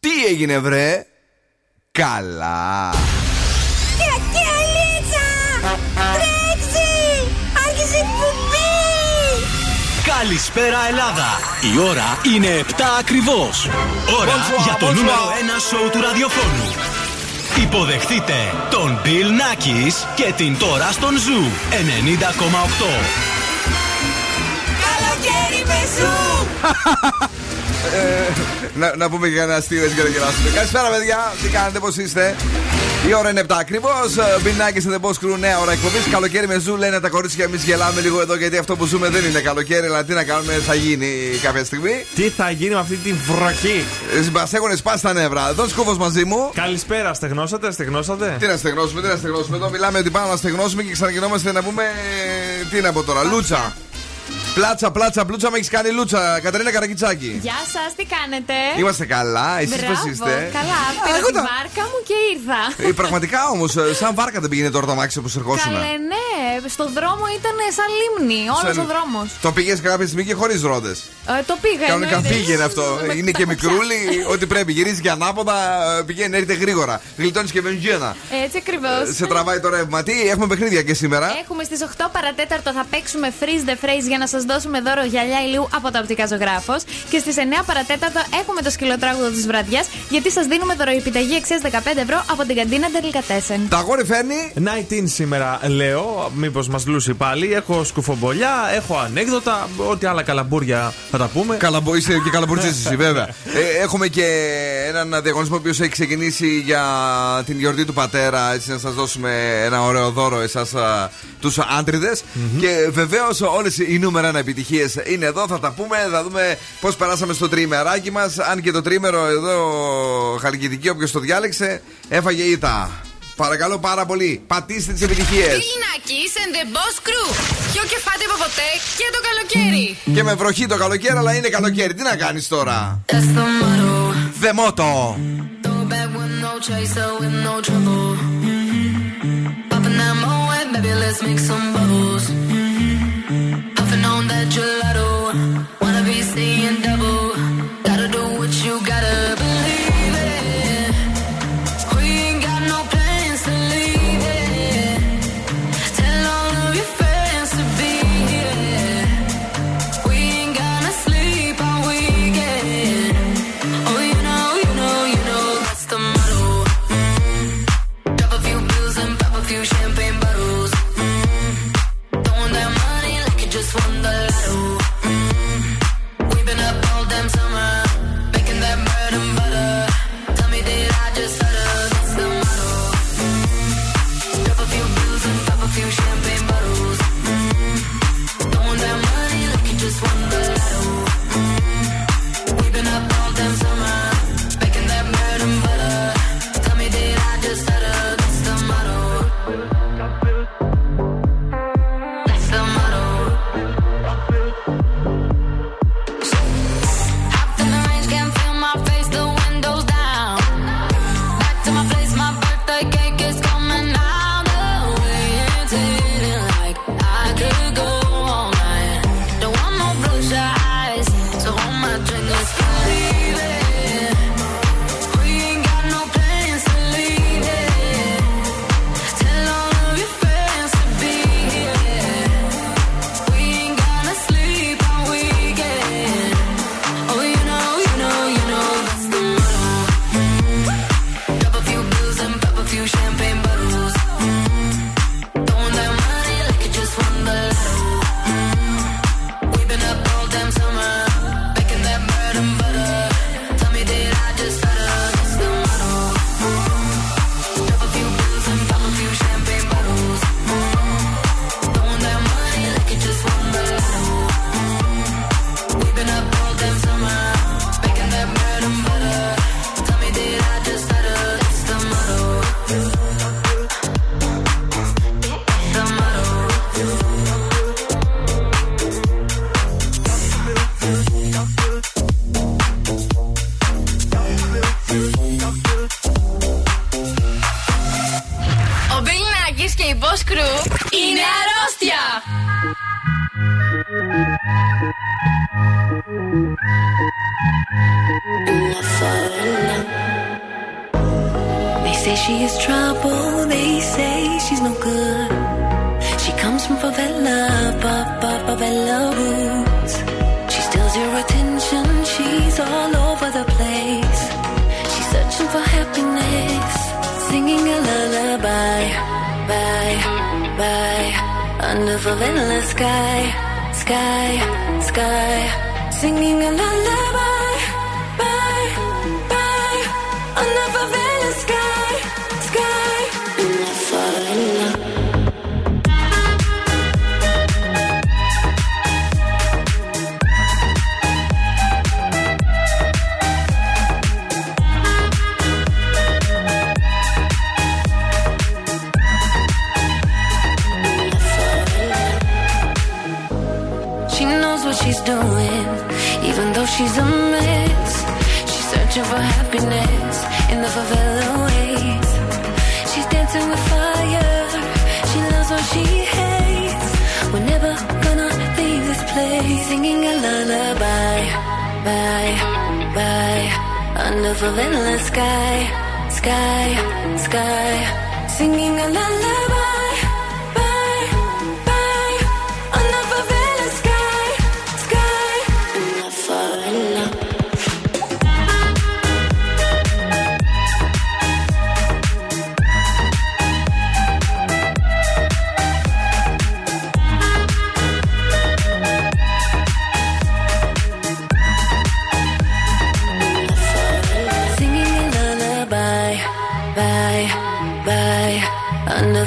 Τι έγινε βρε; Καλά Καλησπέρα Ελλάδα! Η ώρα είναι 7 ακριβώς. Ώρα για το νούμερο 1 σόου του ραδιοφώνου. Υποδεχτείτε τον Bill Nakis και την τώρα στον Zoo 90,8. Καλοκαίρι με Zoo! Ε, να, να πούμε και ένα αστείο έτσι για να γελάσουμε. Καλησπέρα, παιδιά. Τι κάνετε, πώς είστε; Η ώρα είναι 7 ακριβώς. Μπινάκι σε The Boss Crew, νέα ώρα εκπομπής. Καλοκαίρι με ζου, λένε τα κορίτσια. Εμείς γελάμε λίγο εδώ γιατί αυτό που ζούμε δεν είναι καλοκαίρι. Αλλά τι να κάνουμε, θα γίνει κάποια στιγμή. Τι θα γίνει με αυτή τη βροχή; Ε, Μας έχουν σπάσει τα νεύρα. Εδώ σκούφο μαζί μου. Καλησπέρα, στεγνώσατε, στεγνώσατε; Τι να στεγνώσουμε, τι να στεγνώσουμε. Εδώ μιλάμε ότι πάμε να στεγνώσουμε και ξαναγινόμαστε να πούμε. Τι να πω τώρα, λούτσα. Πλάτσα, πλάτσα, πλούτσα, με έχεις κάνει λούτσα. Καταρίνα Καρακιτσάκη. Γεια σας, τι κάνετε; Είμαστε καλά, εσείς πώς Μπράβο, είστε; Καλά, πήρα εγώ τη τα- βάρκα μου και ήρθα. Ε, πραγματικά όμως, σαν βάρκα δεν πήγαινε τώρα το αμάξι που ερχόσουν. Καλέ, ναι, στο δρόμο ήταν σαν λίμνη, όλος ο δρόμος. Το πήγες κάποια στιγμή και χωρίς ρόδες. Ε, το πήγα. Κανονικά εννοείται. πήγαινε αυτό. Με Είναι και τα μικρούλι, ό,τι πρέπει. Γυρίζεις και ανάποδα, ε, πηγαίνει, έρχεται γρήγορα. Γλιτώνεις και βενζίνα. Έτσι ακριβώς. Σε τραβάει το ρεύμα. Τι, έχουμε παιχνίδια και σήμερα. Έχουμε στις 8 παρατέταρτο θα παίξουμε freeze the phrase για να σας δώσουμε δώρο γυαλιά ηλίου από τα οπτικά ζωγράφος. Και στις 9 παρατέταρτο έχουμε το σκυλοτράγουδο της βραδιάς γιατί σας δίνουμε δωροεπιταγή εξέ 15 ευρώ από την καντίνα Delicatessen. Τα αγόρι φέρνει. 19 σήμερα λέω, μήπως μας λούσει πάλι. Έχω σκουφομπολιά, έχω ανέκδοτα, ό,τι άλλα καλαμπούρια θα τα πούμε. Καλαμπο, είσαι και καλαμπουρτζή εσύ, βέβαια. Ε, έχουμε και έναν διαγωνισμό που έχει ξεκινήσει για την γιορτή του πατέρα. Έτσι να σας δώσουμε ένα ωραίο δώρο εσάς τους άντριδες. Και βεβαίως όλες οι νούμερα ένα επιτυχίες είναι εδώ. Θα τα πούμε, θα δούμε πώς περάσαμε στο τρίμεράκι μας. Αν και το τρίμερο εδώ χαλκιδική, όποιος το διάλεξε, έφαγε ήττα. Παρακαλώ πάρα πολύ, πατήστε τις επιτυχίες. Πινακί and the boss crew. Πιο κεφάτι από ποτέ και το καλοκαίρι. Και με βροχή το καλοκαίρι, αλλά είναι καλοκαίρι. Τι να κάνεις τώρα; That's the motto. Δεμότο. Throw back with no chaser, with no trouble. Popping that moe, baby, let's make some bubbles. Gelato. Wanna be seeing double.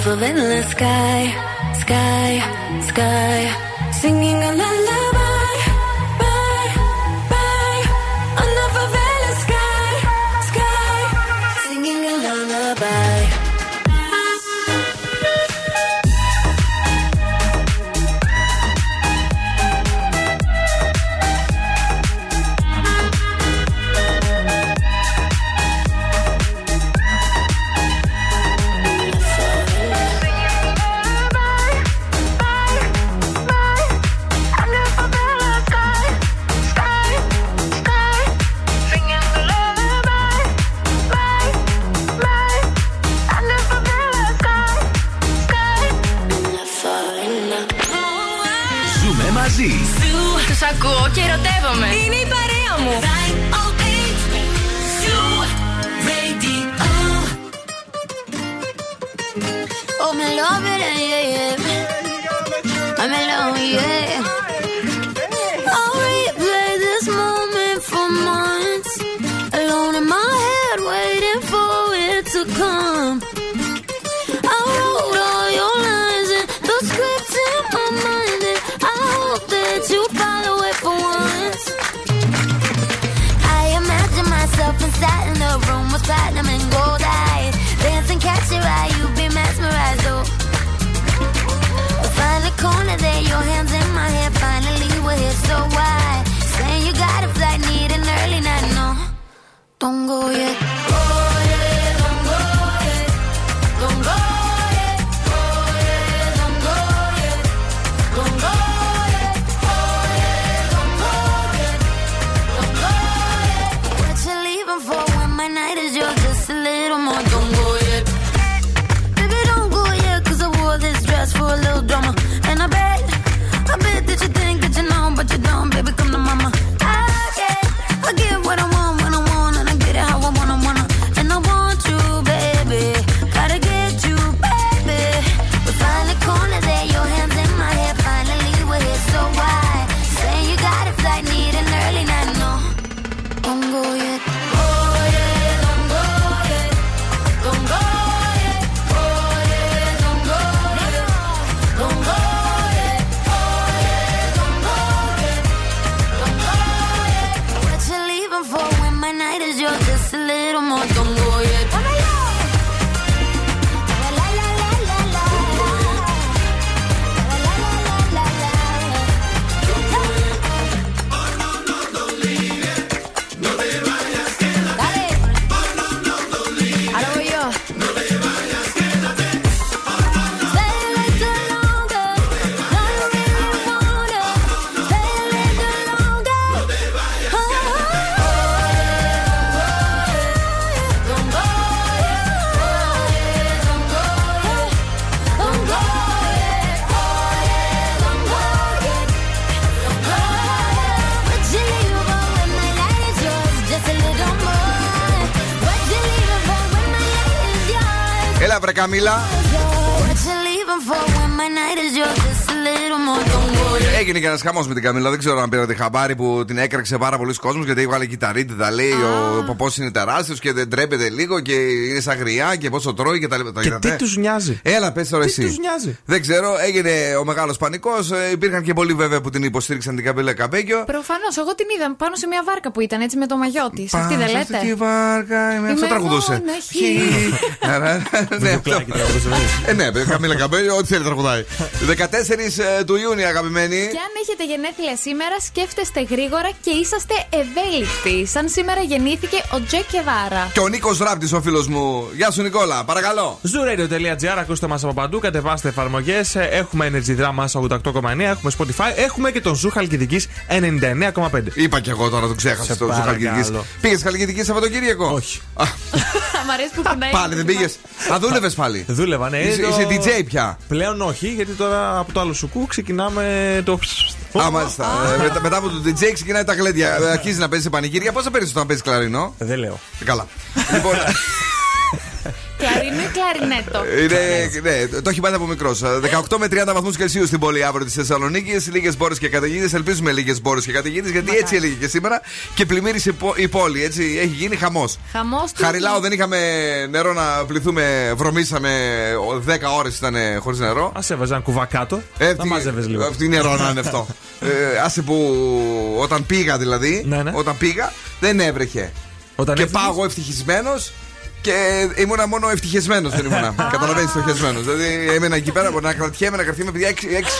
of endless sky, sky, sky, singing a la la. Βρε Έγινε και ένας χαμός με την Καμίλα. Δεν ξέρω αν πήρατε χαμπάρι που την έκραξε πάρα πολλοί κόσμος γιατί έβγαλε κυταρίτιδα. Λέει ο ποπός είναι τεράστιος και δεν τρέπεται λίγο και είναι σαν γριά και πόσο τρώει και τα λοιπά. Τα Και είδατε; τι τους νοιάζει; Έλα, πες τώρα Τι εσύ. τους νοιάζει; Δεν ξέρω, έγινε ο μεγάλος πανικός. Υπήρχαν και πολλοί βέβαια που την υποστήριξαν την Καμίλα Καμπέκιο. Προφανώς, εγώ την είδα πάνω σε μια βάρκα που ήταν έτσι με το μαγιό της. Αυτή δεν Πάσα στη λέτε; βάρκα, είμαι αυτό Είμαι τραγουδούσε. μοναχή. Ναι, αυτό. Κλάκι τραγουδούσε, βέβαια. Ε, ναι, παιδί, Camila Cabello, ό,τι θέλει τραγουδάει. 14 του Ιούνιου, αγαπημένοι. Και αν έχετε γενέθλια σήμερα, σκέφτεστε γρήγορα και είσαστε ευέλικτοι. Σαν σήμερα γεννήθηκε ο Τσε Γκεβάρα. Και ο Νίκος Ράπτης, ο φίλος μου. Γεια σου, Νικόλα, παρακαλώ. Zooradio.gr, ακούστε μας από παντού, κατεβάστε εφαρμογές. Έχουμε Energy Drama 88,9, έχουμε Spotify, έχουμε και τον Zoo Χαλκιδικής 99,5. Είπα και εγώ τώρα, το ξέχασα Σε το παρακαλώ. Χαλκιδικής. Πήγες Χαλκιδικής Σαββατοκύριακο; Όχι. Α, Μ' αρέσει που κουνάει. Πάλι δεν πήγες; Α, δούλευες πάλι; Δούλευα, ναι. Είσαι, το- είσαι DJ πια; Πλέον όχι, γιατί τώρα από το άλλο σουκού ξεκινάμε το. Α, μάλιστα. Ε, μετά, μετά από το DJ ξεκινάει τα γλέντια. Ε, Αρχίζει να παίζει σε πανηγύρια. Πόσα παίρνεις όταν παίζεις κλαρινό. Δεν λέω. Ε, Καλά. λοιπόν, Κλαρινό ή κλαρινέτο. είναι, ναι, το έχει πάθει από μικρός. 18 με 30 βαθμούς Κελσίου στην πόλη αύριο της Θεσσαλονίκης. Λίγες μπόρες και καταιγίδες. Ελπίζουμε λίγες μπόρες και καταιγίδες γιατί έτσι έλεγε και σήμερα. Και πλημμύρισε πο- η πόλη. Έτσι έχει γίνει χαμός. Χαμός του. Χαριλάου δεν είχαμε νερό να πληθούμε. Βρωμήσαμε. 10 ώρες ήταν χωρίς νερό. Α έβαζε ένα κουβακάτο. Ε, να τι- μάζευες λίγο. Αυτή νερό να είναι αυτό. ε, άσε που όταν πήγα δηλαδή. Ναι, ναι. Όταν πήγα δεν έβρεχε. Όταν και έφυγες; πάω εγώ ευτυχισμένος και ήμουνα μόνο ευτυχισμένος δεν ήμουνα. Καταλαβαίνει στοχεσμένο. Δηλαδή έμενα εκεί πέρα να κρατιέμαι να κρατιέμαι παιδιά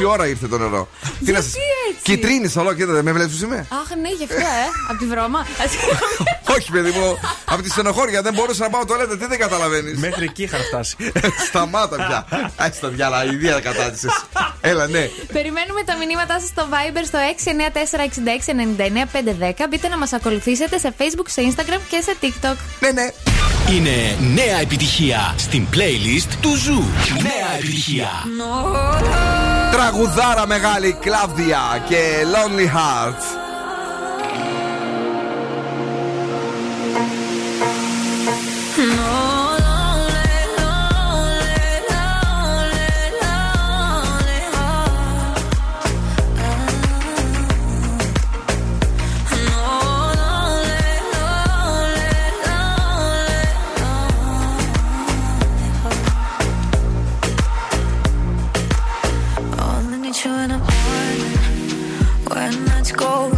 6 ώρα ήρθε το νερό. Τι να σας- έτσι; Κιτρίνη όλο, κοίτα, με βλέπεις που είμαι; Αχ, ναι, γι' αυτό, ε. Από τη βρώμα. Όχι, παιδί μου, από τη στενοχώρια δεν μπορούσα να πάω τουαλέτα, τι δεν καταλαβαίνεις. Μέχρι εκεί είχαν φτάσει. Σταμάτα πια. Άστα τα διάλα, αηδία κατάντησε. Έλα, ναι. Περιμένουμε τα μηνύματά σας στο Viber στο 694-6699-510. Μπείτε να μας ακολουθήσετε σε Facebook, σε Instagram και σε TikTok. Ναι, ναι. Είναι νέα επιτυχία στην playlist του Zoo. Νέα επιτυχία. Τραγουδάρα μεγάλη Κλάβδια και Lonely Hearts. let's go.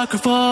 apocryphal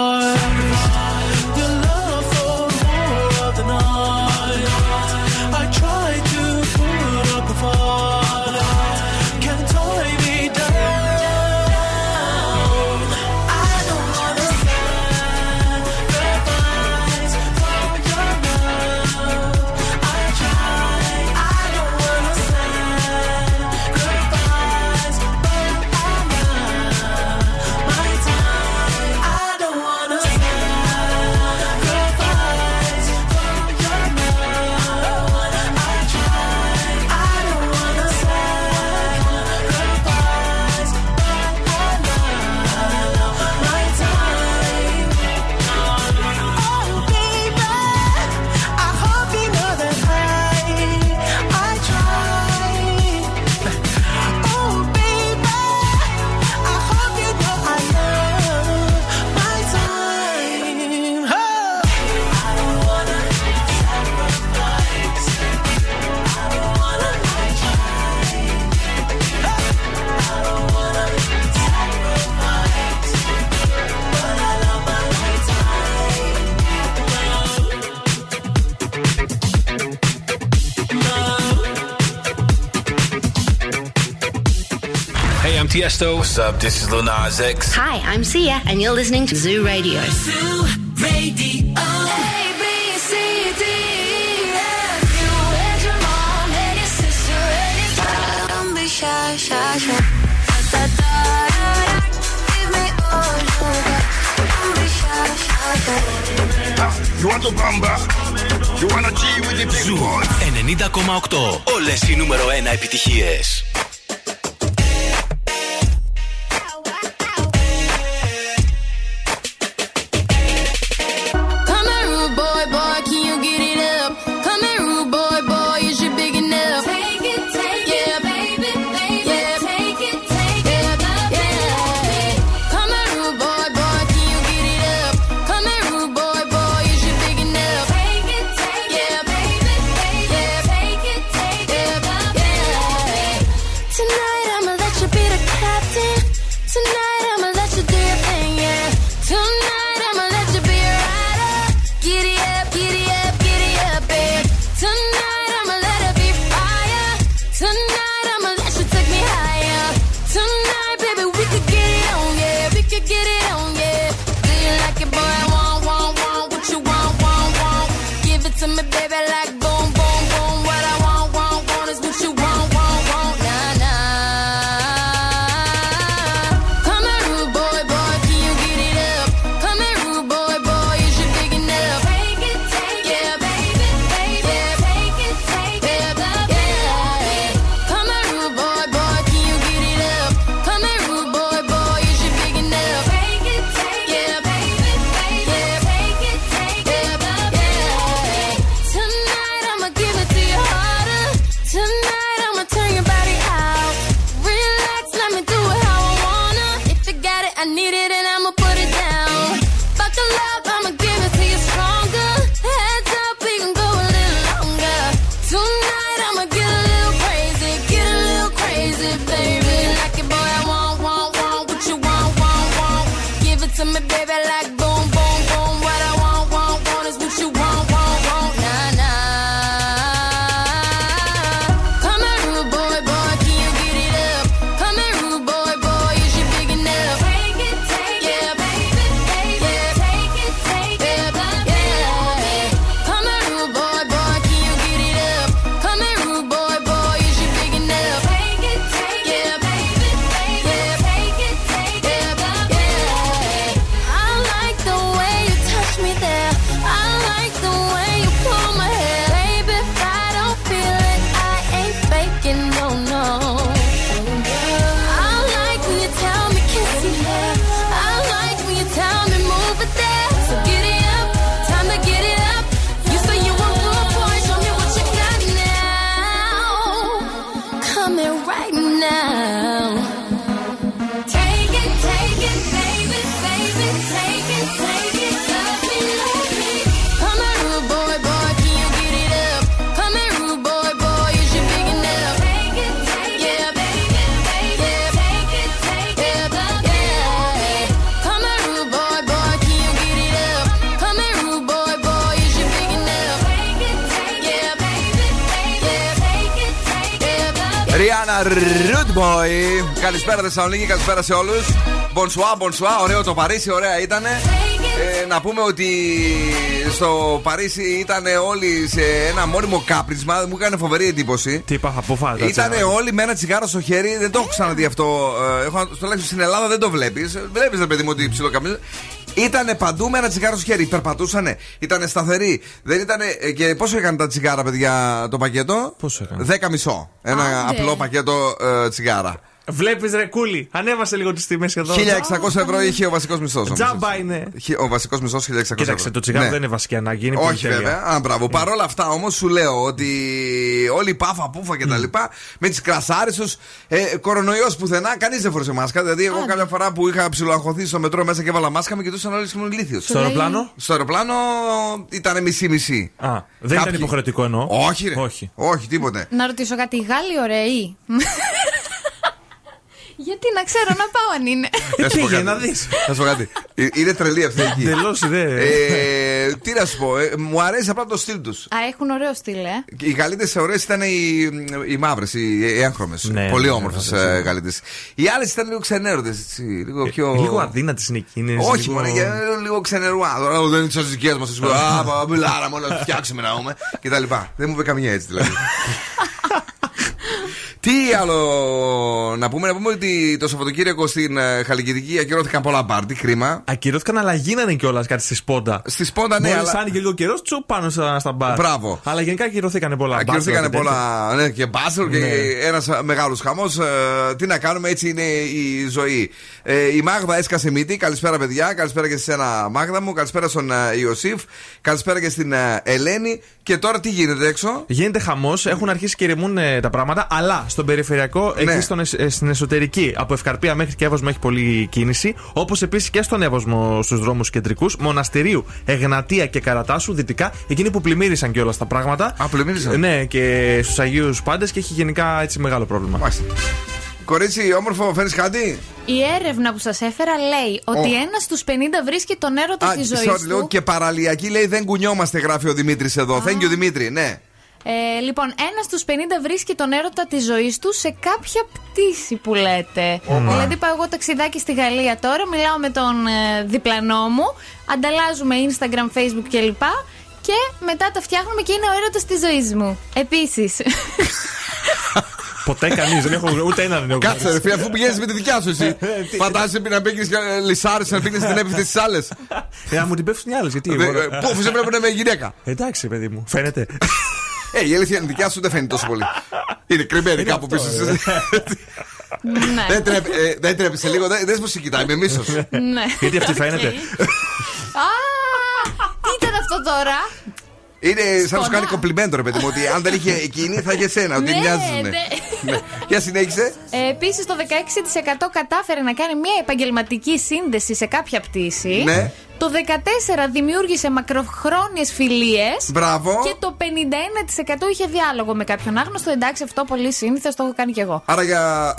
Tiesto. What's up? This is Lil X. Hi, I'm Sia, and you're listening to Zoo Radio. Zoo Radio. Hey. shy, shy, shy. Da, da, da, da. Give me all your love. Don't be shy, shy, shy. You want to bamba? You wanna G with the big boy? 90,8. Όλες οι νούμερο 1 επιτυχίες. Καλησπέρα Θεσσαλονίκη, καλησπέρα σε όλους. Μπονσουά, μπονσουά, ωραίο το Παρίσι, ωραία ήταν. Ε, να πούμε ότι στο Παρίσι ήταν όλοι σε ένα μόνιμο κάπρισμα. Μου έκανε φοβερή εντύπωση. Τι είπα, αποφάσισα. Ήταν όλοι με ένα τσιγάρο στο χέρι. Δεν το έχω ξαναδεί αυτό. Ε, Έχω, τουλάχιστον στην Ελλάδα δεν το βλέπεις. Βλέπεις, ρε παιδί μου, ότι ψιλοκαμίζει. Ήτανε παντού με ένα τσιγάρο στο χέρι. Περπατούσανε. Ήτανε σταθεροί. Δεν ήτανε. ε, Και πόσο έκανε τα τσιγάρα, παιδιά, το πακέτο; Πόσο έκανε; 10 μισό. Ένα Άντε. απλό πακέτο ε, τσιγάρα. Βλέπεις ρε κούλι, ανέβασε λίγο τις τιμές εδώ. 1600 ευρώ είχε ο βασικός μισθός. Τζάμπα είναι. Ο βασικός μισθός 1600 ευρώ. Κοίταξε, το τσιγάρο Ναι. δεν είναι βασική ανάγκη, είναι Όχι πολυτέλεια. βέβαια. Α, μπράβο. Παρ' όλα αυτά όμως σου λέω ότι όλοι πάφα πούφα και τα λοιπά με τις κρασάρε του ε, κορονοϊός πουθενά κανείς δεν φορούσε μάσκα. Δηλαδή, εγώ κάποια φορά που είχα ψιλοαγχωθεί στο μετρό μέσα και έβαλα μάσκα με κοιτούσαν όλοι ήμουν ηλίθιος. Στο αεροπλάνο; Στο αεροπλάνο ήταν μισή-μισή. Α, δεν ήταν Κάποιοι- υποχρεωτικό εννοώ. Όχι, ρε. Όχι. Όχι, τίποτε. Να ρωτήσω κάτι, οι Γάλλοι ωραίοι; Γιατί να ξέρω να πάω αν είναι. Να σου πω Πήγε κάτι. να δεις. Να σου πω κάτι. Ε, Είναι τρελή αυτή εκεί. Εντελώς δε. Ε, τι να σου πω, ε, μου αρέσει απλά το στυλ τους. Α, έχουν ωραίο στυλ, ε. Οι καλύτερες ωραίες ήταν οι, οι μαύρες, οι, οι έγχρωμες. Ναι, Πολύ ναι, όμορφες ναι, ναι, ναι. γαλλίδε. Οι άλλες ήταν λίγο ξενέρωτες. Λίγο πιο. Ε, Λίγο αδύνατες είναι εκείνες. Όχι, μόνο για λίγο ξενερουά. Τώρα δεν είναι τις δικές μας. Α, πα, μιλάρα μόνο να φτιάξουμε να πούμε. Και τα λοιπά. Δεν μου είπε καμία έτσι δηλαδή. Τι άλλο να πούμε, να πούμε ότι το Σαββατοκύριακο στην ε, Χαλκιδική ακυρώθηκαν πολλά πάρτι, κρίμα. Ακυρώθηκαν, αλλά γίνανε κιόλας κάτι στη σπόντα. Στη Σπόντα, ναι, Μόλις αλλά άνοιγε λίγο καιρός, τσου πάνω στα, στα μπαρ. Μπράβο. Αλλά γενικά ακυρώθηκαν πολλά. Ακυρωθήκανε μπαρ, πολλά. Ναι, και μπάσελ και Ναι. ένας μεγάλος χαμός. τι να κάνουμε, έτσι είναι η ζωή. Ε, η Μάγδα έσκασε μύτη. Καλησπέρα, παιδιά. Καλησπέρα και σε ένα Μάγδα μου. Καλησπέρα στον ε, Ιωσήφ. Καλησπέρα και στην ε, Ελένη. Και τώρα τι γίνεται έξω; Γίνεται χαμός, έχουν αρχίσει και ηρεμούν ε, τα πράγματα, αλλά στον περιφερειακό, Ναι. εκεί στον, εσ- ε, στην εσωτερική, από Ευκαρπία μέχρι και Εύωσμο έχει πολλή κίνηση. Όπως επίσης και στον Εύωσμο στους δρόμους κεντρικούς, Μοναστηρίου, Εγνατία και Καρατάσου, δυτικά, εκείνοι που πλημμύρισαν και όλα τα πράγματα. Α, πλημμύρισαν. Ναι, και στους Αγίους Πάντες και έχει γενικά έτσι μεγάλο πρόβλημα. Μάλιστα. Κορίτσι, όμορφο, φέρνεις κάτι; Η έρευνα που σας έφερα λέει ότι Ω. ένας στους 50 βρίσκει τον έρωτα της ζωής sorry, λέω του. και παραλιακή λέει δεν κουνιόμαστε, γράφει ο Δημήτρης εδώ. Thank you, Δημήτρη, ναι. Ε, λοιπόν, ένας στους 50 βρίσκει τον έρωτα της ζωής του σε κάποια πτήση που λέτε. Δηλαδή, πάω εγώ ταξιδάκι στη Γαλλία τώρα, μιλάω με τον ε, διπλανό μου, ανταλλάζουμε Instagram, Facebook κλπ. Και μετά τα φτιάχνουμε και είναι ο έρωτας της ζωής μου. Επίσης. Ποτέ κανείς, δεν έχω ούτε ένα δεν έχω Κάτσε, ρε φίλε, αφού πηγαίνεις με τη δικιά σου εσύ. Φαντάζεσαι να πήγαινες λισάρε, να πήγαινες την έπιθε στις άλλες. Ε, να μου την πέφτουν οι άλλες, γιατί εγώ. Πού σε πρέπει να είμαι γυναίκα. Εντάξει, παιδί μου, φαίνεται. Ε, η αλήθεια είναι η δικιά σου δεν φαίνεται τόσο πολύ. Είναι κρυμμένη κάπου αυτό, πίσω. ε. ναι. Δεν τρέπει- ε, Δεν τρέπεσαι λίγο, δεν δεν σε κοιτάει με μίσος. ναι. Γιατί αυτή φαίνεται. Α, τι ήταν αυτό τώρα; Είναι σαν να σου Σπονά. κάνει κομπλιμέντο, ρε παιδί μου, ότι αν δεν είχε εκείνη θα είχε εσένα, ότι Ναι, μοιάζουν. ναι. Ναι. Για συνέχισε. Ε, Επίσης, το 16% κατάφερε να κάνει μια επαγγελματική σύνδεση σε κάποια πτήση. Ναι. Το 14% δημιούργησε μακροχρόνιες φιλίες. Μπράβο. Και το 51% είχε διάλογο με κάποιον άγνωστο. Εντάξει, αυτό πολύ σύνηθες, το έχω κάνει κι εγώ. Άρα για.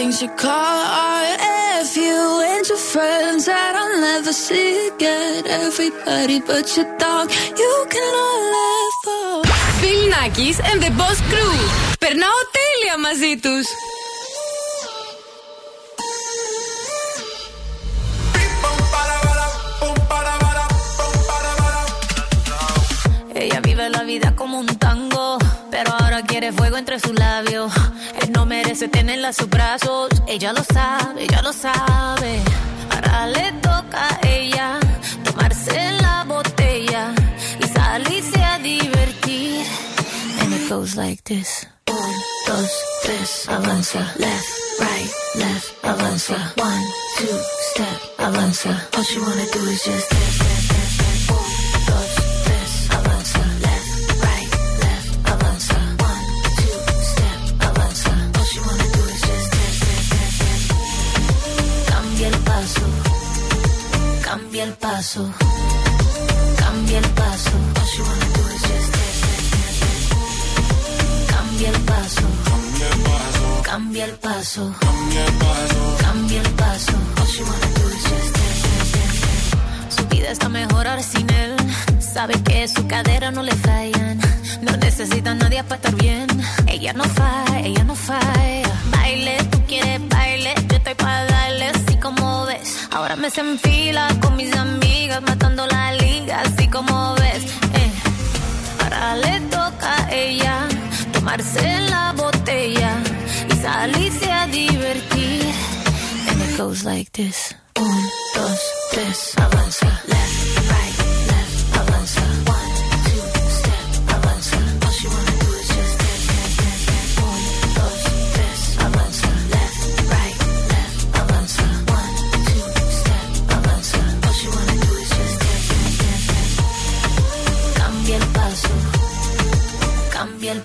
things you call art. If you and your friends that I'll never see again. Everybody but your dog, you can all laugh off. Bill Nackis and the Boss Crew. Περνάω τέλεια μαζί τους. Ella vive la vida como un tango, pero ahora quiere fuego entre sus labios. Él no merece tenerla en sus brazos, ella lo sabe, ella lo sabe. Ahora le toca a ella tomarse la botella y salirse a divertir. And it goes like this. Un, dos, tres, avanza. Left, right, left, avanza. One, two, step, avanza. All she wanna do is just dance, dance, cambia el paso, cambia el paso. Cambia el paso, cambia el paso, cambia el paso. Su vida está mejor ahora sin él. Sabe que su cadera no le fallan. No necesita a nadie para estar bien. Ella no falla, ella no falla. Ahora me se enfila con mis amigas, matando la liga, así como ves. Eh. Ahora le toca a ella tomarse la botella y salirse a divertir. And it goes like this. Un, dos, tres, avanza. Left,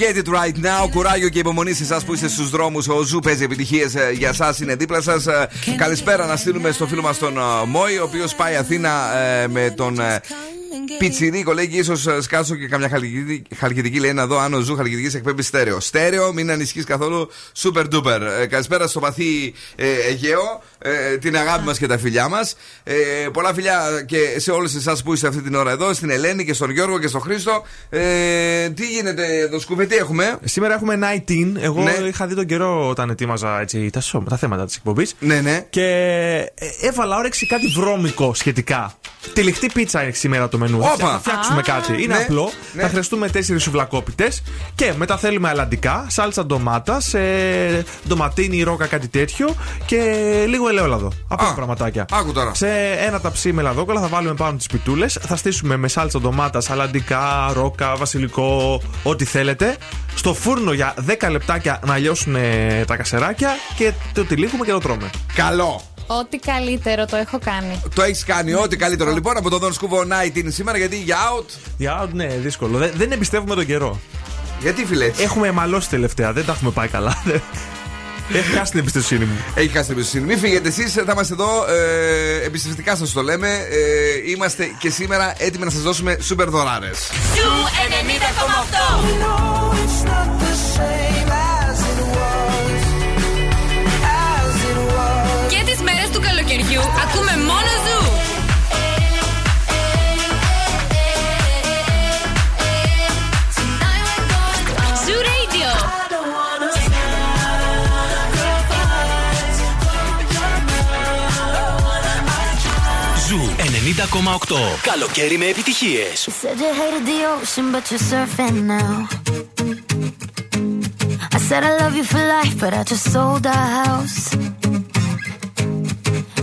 Get it right now. Κουράγιο και υπομονή σε εσάς που είστε στους δρόμους. Ο Zoo παίζει επιτυχίες για εσάς, είναι δίπλα σας. καλησπέρα να στείλουμε στο φίλο μας τον ε, Μόη, ο οποίος πάει Αθήνα ε, με τον ε, Πιτσιρίκο λέει και ίσως σκάσω και καμιά Χαλκιδική, Χαλκιδική λέει να δω αν ο Zoo Χαλκιδικής εκπέμπει στέρεο. Στέρεο, μην ανησυχείς καθόλου. Super duper. Ε, καλησπέρα στο παθή ε, Αιγαίο, ε, την αγάπη μας και τα φιλιά μας. Ε, πολλά φιλιά και σε όλους εσάς που είστε αυτή την ώρα εδώ, στην Ελένη και στον Γιώργο και στον Χρήστο. Ε, τι γίνεται εδώ, σκουβέ, τι έχουμε; Σήμερα έχουμε 19. Εγώ Ναι. είχα δει τον καιρό όταν ετοίμαζα έτσι, τα, σο- τα θέματα της εκπομπής. Ναι, ναι. Και ε, έβαλα όρεξη κάτι βρώμικο σχετικά. Τυλιχτή πίτσα έχει σήμερα το μενού. Όπα. Θα φτιάξουμε Α. κάτι. Είναι Ναι, απλό. ναι. Θα χρειαστούμε τέσσερις σουβλακόπιτες και μετά θέλουμε αλαντικά, σάλτσα ντομάτας, ε, ντοματίνι, ρόκα, κάτι τέτοιο και λίγο ελαιόλαδο. Απλά Α, πραγματάκια. άκου τώρα. Σε ένα ταψί με λαδόκολα θα βάλουμε πάνω τις πιτούλες. Θα στήσουμε με σάλτσα ντομάτας, αλαντικά, ρόκα, βασιλικό, ό,τι θέλετε. Στο φούρνο για 10 λεπτάκια να λιώσουν ε, τα κασεράκια και το τυλίγουμε και το τρώμε. Καλό. Ό,τι καλύτερο το έχω κάνει. Το έχεις κάνει ό,τι καλύτερο λοιπόν από τον Δον Σκούβο Night είναι σήμερα γιατί για out. Για ναι, δύσκολο. Δεν, δεν εμπιστεύουμε τον καιρό. Γιατί φίλε έτσι; Έχουμε μαλώσει τελευταία, δεν τα έχουμε πάει καλά. Έχει χάσει την εμπιστοσύνη μου. Έχει χάσει την εμπιστοσύνη. Μην φύγετε εσείς, θα είμαστε εδώ. Ε, εμπιστευτικά σας το λέμε. Ε, είμαστε και σήμερα έτοιμοι να σας δώσουμε σούπερ δωράρες. Καλοκαιριού ακούμε μόνο Zoo. Ζου Radio. I don't wanna Ζου 90,8. Καλοκαίρι με επιτυχίες. You said you hated the ocean, but you're surfing now. I said I love you for life, but I just sold our house.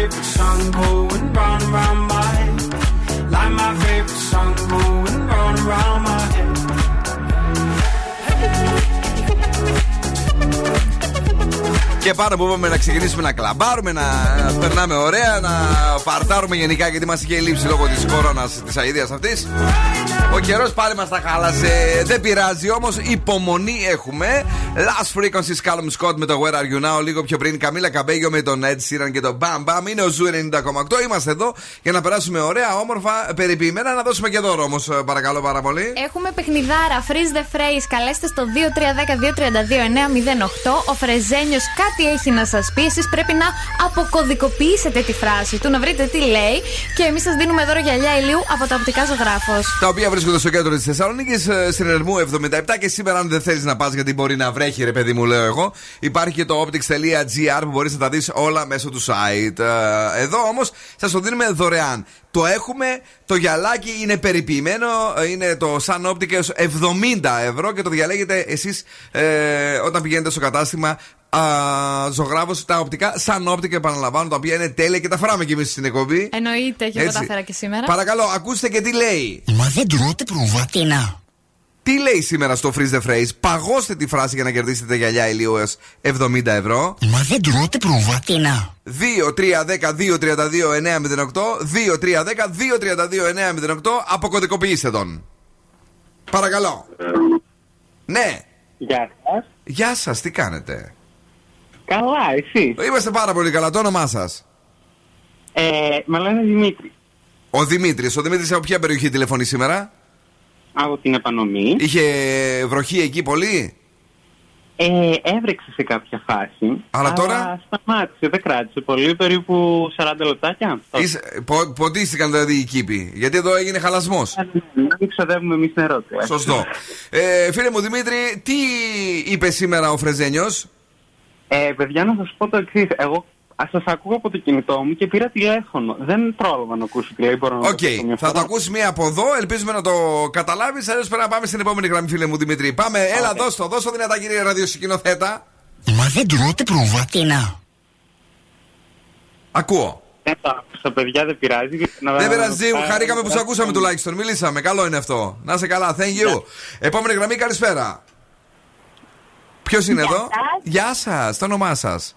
Favorite song going round and round my head. Like my favorite song going round and round my head. Και πάνω που είπαμε να ξεκινήσουμε να κλαμπάρουμε, να περνάμε ωραία, να παρτάρουμε γενικά γιατί μας είχε λείψει λόγω της κόρονας της αηδίας αυτής. Ο καιρός πάλι μας τα χάλασε. Δεν πειράζει όμως, υπομονή έχουμε. Lost Frequencies Calum Scott με το Where Are You Now. Λίγο πιο πριν Camila Cabello με τον Ed Sheeran και τον Bam Bam. Είναι ο Zoo 90,8. Είμαστε εδώ για να περάσουμε ωραία, όμορφα, περιποιημένα. Να δώσουμε και δώρο όμως, παρακαλώ πάρα πολύ. Έχουμε παιχνιδάρα Freeze the Phrase. Καλέστε στο 2310-232-908. Ο Φρεζένιος κάτι έχει να σας πει. Εσείς πρέπει να αποκωδικοποιήσετε τη φράση του, να βρείτε τι λέει. Και εμείς σας δίνουμε δώρο γυαλιά ηλίου από το οπτικά ζωγράφος. Τα οποία βρίσκονται στο κέντρο της Θεσσαλονίκης, ε, στην Ερμού 77. Και σήμερα, αν δεν θέλεις να πας, γιατί μπορεί να βρέχει, ρε παιδί μου, λέω εγώ, υπάρχει και το optics.gr που μπορείς να τα δεις όλα μέσω του site. Ε, Εδώ όμως σας το δίνουμε δωρεάν. Το έχουμε, το γυαλάκι είναι περιποιημένο, ε, είναι το Sun Optics 70 ευρώ και το διαλέγετε εσείς ε, όταν πηγαίνετε στο κατάστημα α, ζωγράφο τα οπτικά σαν όπτικα επαναλαμβάνω τα οποία είναι τέλεια και τα φοράμε κι εμείς στην εκπομπή. Εννοείται, και εγώ Έτσι. τα έφερα και σήμερα. Παρακαλώ, ακούστε και τι λέει. Μα δεν τρώτε προβατίνα. Τι λέει σήμερα στο Freeze the Phrase; Παγώστε τη φράση για να κερδίσετε γυαλιά ηλίου έως 70 ευρώ. Μα δεν τρώτε προβατίνα. 2-3-10-2-32-908 2-3-10-2-32-908 Αποκωδικοποιήστε τον. Παρακαλώ. Ναι. Γεια σας. Γεια σας, τι κάνετε; Καλά, εσύ. Είμαστε πάρα πολύ καλά. Το όνομά σας. Ε, με λένε Δημήτρη. Ο Δημήτρης. Ο Δημήτρης από ποια περιοχή τηλεφωνεί σήμερα; Από την επανομή. Είχε βροχή εκεί πολύ; Ε, έβρεξε σε κάποια φάση. Αλλά τώρα; σταμάτησε, δεν κράτησε πολύ, περίπου 40 λεπτάκια. Είσαι, πο, ποτίστηκαν δηλαδή οι κήποι. Γιατί εδώ έγινε χαλασμός. Δεν ξοδεύουμε εμείς νερό του. ε. Σωστό. Ε, φίλε μου Δημήτρη, τι είπε σήμερα ο Φρεζένιος; Ε, παιδιά, να σας πω το εξής. Εγώ σας ακούω από το κινητό μου και πήρα τηλέφωνο. Δεν πρόλαβα να ακούσω τι λέει. Μπορώ να Οκ, το ακούσω μια θα φορά. το ακούσει μία από εδώ. Ελπίζουμε να το καταλάβεις. Αλλιώς πρέπει να πάμε στην επόμενη γραμμή, φίλε μου Δημήτρη. Πάμε, έλα, δώσ' το, δώσ' το δυνατά, κύριε ραδιοσυκινοθέτα. Μα δεν τρώτε προβατίνα. Ακούω. Ε, τα άκουσα, παιδιά, δεν πειράζει. Να- Δεν πειράζει, να- χαρήκαμε που σε ακούσαμε τουλάχιστον. Μιλήσαμε, καλό είναι αυτό. Να είσαι καλά, thank you. Επόμενη γραμμή, καλησπέρα. Ποιος είναι εδώ, Γεια σας, το όνομά σας.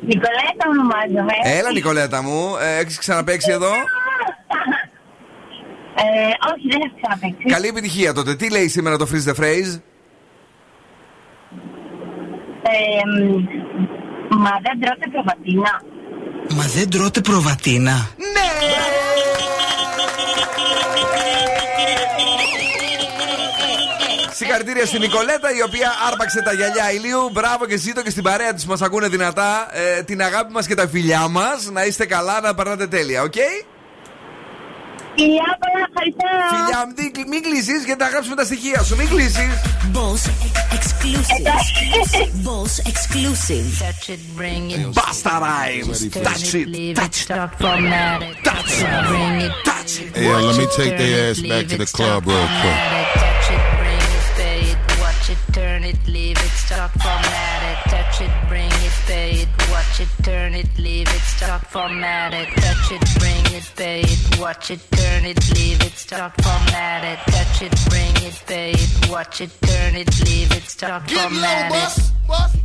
Νικολέτα ονομάζομαι. Έλα, Νικολέτα μου, ε, έχεις ξαναπαίξει εδώ; Ε, όχι, δεν έχω ξαναπαίξει. Καλή επιτυχία τότε. Τι λέει σήμερα το freeze the phrase; Ε, μ, μα δεν τρώτε προβατίνα. Μα δεν τρώτε προβατίνα. Συγχαρητήρια στην Νικολέτα η οποία άρπαξε τα γυαλιά ηλίου. Μπράβο και ζήτω και στην παρέα της μας ακούνε δυνατά. Ε, την αγάπη μας και τα φιλιά μας. Να είστε καλά, να περνάτε τέλεια, οκ; Φιλιά, πολλά ευχαριστώ. Φιλιά, μην, μην κλείσει γιατί θα γράψουμε τα στοιχεία σου. Μην κλείσει. Boss exclusive. Boss exclusive. Touch it, bring it. Basta rhymes. Touch it. Touch it. Format it. Touch it. Bring it. Touch it. Hey, yo, let me take their ass back to the club real quick. Watch it, turn it, leave it, stop, format it. Touch it, bring it, pay it, watch it, turn it, leave it, stop, format it. Touch it, bring it, pay it, watch it, turn it, leave it, stop, format it.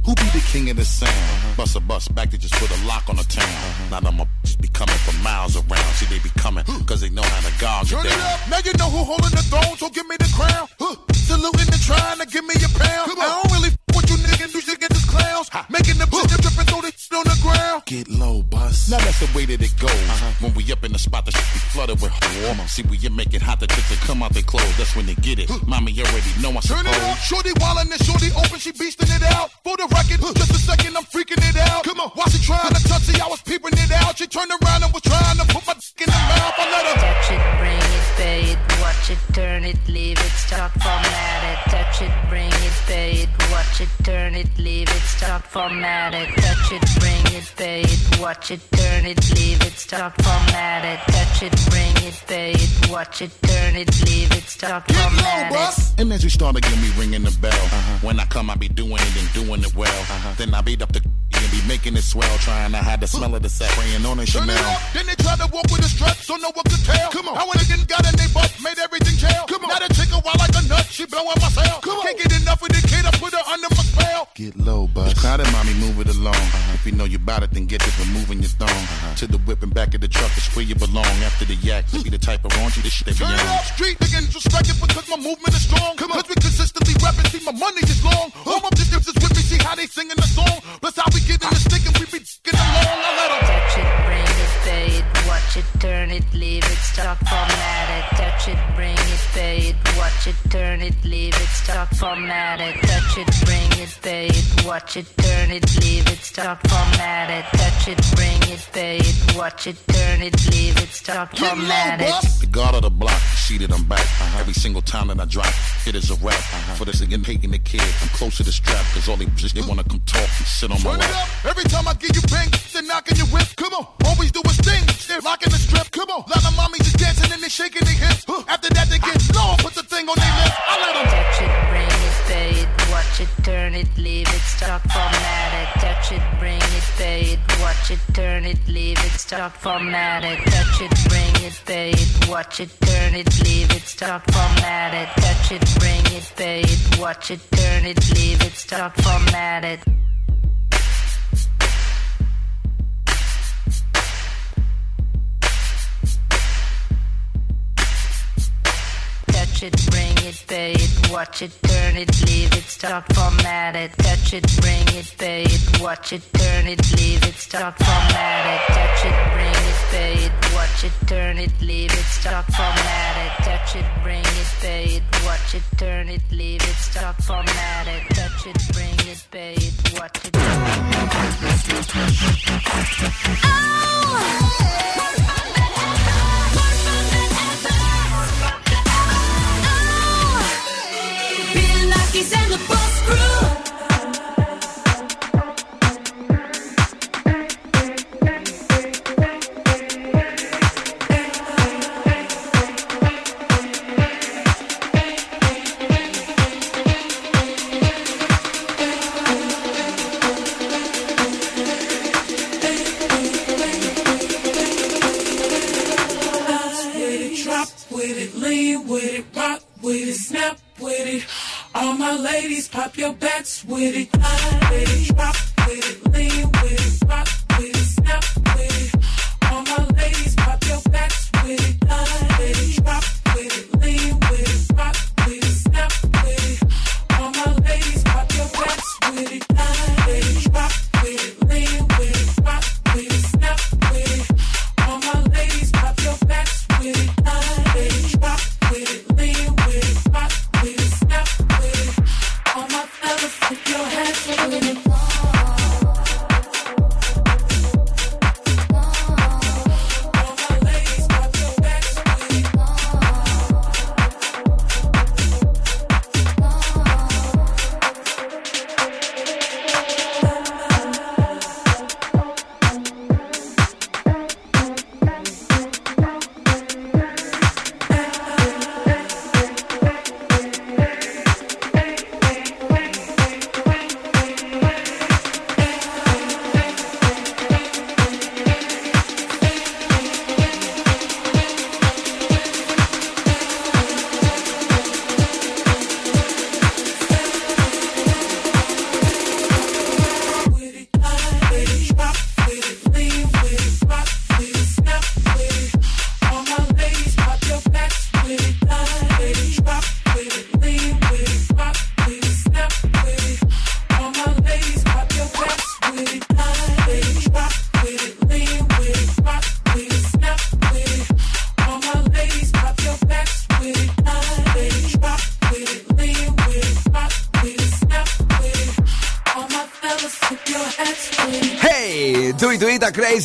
Who be the king of the sound? Bust a bus back to just put a lock on the town. Now them a be coming from miles around. See, they be coming cause they know how to gouge Turn it it down. up. Now you know who holding the throne, so give me the crown. Huh. Saluting and trying to give me a pound. I don't really f with you niggas, you should get this clowns. Making the bitch dripping through this shit on the ground. Get low, bus. Now that's the way that it goes. Uh-huh. When we up in the spot, the shit be flooded with warm. See, when you make it hot, the chicks will come out their clothes. That's when they get it. Mommy you already know I Turn it suppose. up. Shorty wildin' and shorty open, she beastin' it out. For the record, just a second, I'm freaking it out. Come on, while she trying to touch it, I was peeping it out. She turned around and was trying to put my dick in her mouth. I let her. Touch it, bring it, pay it, watch it, turn it, leave it, stop, format it. Touch it, bring it, pay it, watch it, turn it, leave it, stop, format it. Touch it, bring it, pay it, watch it, turn it, leave it, stop, format it. Touch it, bring it, pay it, watch it, turn it, leave it, stop, format it. And as we start again, we ringing the bell. Uh-huh. When I come, I be doing it and doing it well. Uh-huh. Then I beat up the and be making it swell, trying to hide the smell of the set, spraying on a Chanel. Then they try to walk with a strut, so no one could tell. Come on. I went again, got in they butt, made everything jail. Come on. Now the chick a wild like a nut, she blowing my cell. Come on. Can't get enough of the kid, I put her under my spell. Get low, bus. Crowded, mommy, move it along. Uh-huh. If you know you bout it, then get it, removing your thong. Uh-huh. To the whip and back of the truck is where you belong. After the yak, be the type of raunchy this shit they be Turn on. street niggas respect it because my movement is strong. Come on. Cause we consistently rapping, see my money is long. All my bitches is with me, see how they singing the song. Plus how we get in the stick and we be getting along. Let 'em. Watch it, turn it, leave it, stop, format it. Touch it, bring it, pay it, watch it, turn it, leave it, stop, format it. Touch it, bring it, pay it, watch it, turn it, leave it, stop, format it. Touch it, bring it, pay it, watch it, turn it, leave it, stop, format it. The guard of the block, seated, I'm back. Uh-huh. Every single time that I drop, it is a rap. Uh-huh. For this again, hating the kid, I'm close to the strap, cause all they bitches, they wanna come talk and sit on my Turn it lap. up. Every time I give you bang, they're knocking your whip. Come on. Always do a thing. They're the strip. Come on. Lot of mommies is dancing and they shaking their hips. After that, they get low. Put the thing on their lips. I let them. Touch it, bring it, pay it, watch it, turn it, leave it, stop, format it. Touch it, bring it, pay it, watch it, turn it, leave it, stop, format it. Touch it, bring it, pay it, watch it, turn it, leave it, stop, format it. Touch it, bring it, pay it, watch it, turn it, leave it, stop, format Touch it, bring it, pay it, watch it, turn it, leave it, stop, format it. Touch it, bring it, pay it, watch it, turn it, leave it, stop, format it. Touch it, bring it, pay it, watch it, turn it, leave it, stop, format it. Touch it, bring it, pay it, watch it, turn it, leave it, stop, format it. Touch it, bring it, pay it, watch it. Bill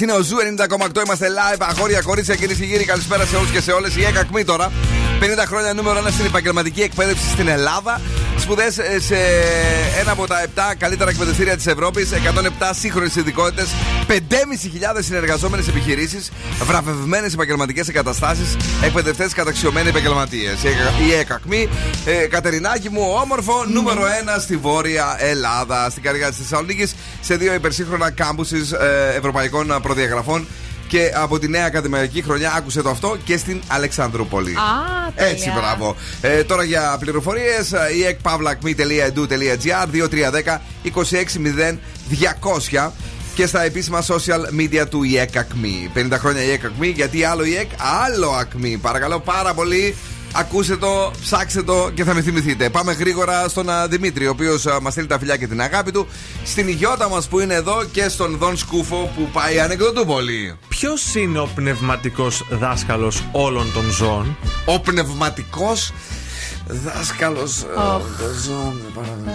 it, do it, a crazy είναι ο Zoo 90,8. Είμαστε live. Αγόρια, κορίτσια, κυρίες και κύριοι, καλησπέρα σε όλους και σε όλες. ΙΕΚ ΑΚΜΗ τώρα. 50 χρόνια νούμερο 1 στην επαγγελματική εκπαίδευση στην Ελλάδα. Σπουδές σε ένα από τα 7 καλύτερα εκπαιδευτήρια της Ευρώπης. 107 σύγχρονες ειδικότητες. 5.500 συνεργαζόμενες επιχειρήσεις. Βραβευμένες επαγγελματικές εγκαταστάσεις. Εκπαιδευτές καταξιωμένοι επαγγελματίες. ΙΕΚ ΑΚΜΗ, ε, Κατερινάκη μου, όμορφο νούμερο 1 στη Βόρεια Ελλάδα. Στην καρδιά της Θεσσαλονίκης. Σε δύο υπερσύγχρονα κάμπουσει ε, ευρωπαϊκών προδιαγραφών. Και από τη νέα ακαδημαϊκή χρονιά, άκουσε το αυτό και στην Αλεξανδρούπολη. Α, τέλεια. Έτσι, μπράβο. Ε, τώρα για πληροφορίες, η ekpavlakmi.edu.gr 2310 260 200 και στα επίσημα social media του ΙΕΚΑΚΜΗ. 50 χρόνια ΙΕΚΑΚΜΗ, γιατί άλλο ΙΕΚ, άλλο ΑΚΜΗ. Παρακαλώ πάρα πολύ. Ακούστε το, ψάξτε το και θα με θυμηθείτε. Πάμε γρήγορα στον α, Δημήτρη, ο οποίος μας στείλει τα φιλιά και την αγάπη του. Στην Υγιώτα μας που είναι εδώ και στον Δον Σκούφο που πάει ανεκδοτούπολη. Ποιος είναι ο πνευματικός δάσκαλος όλων των ζώων, Ο πνευματικός δάσκαλος Οχ. των ζώων.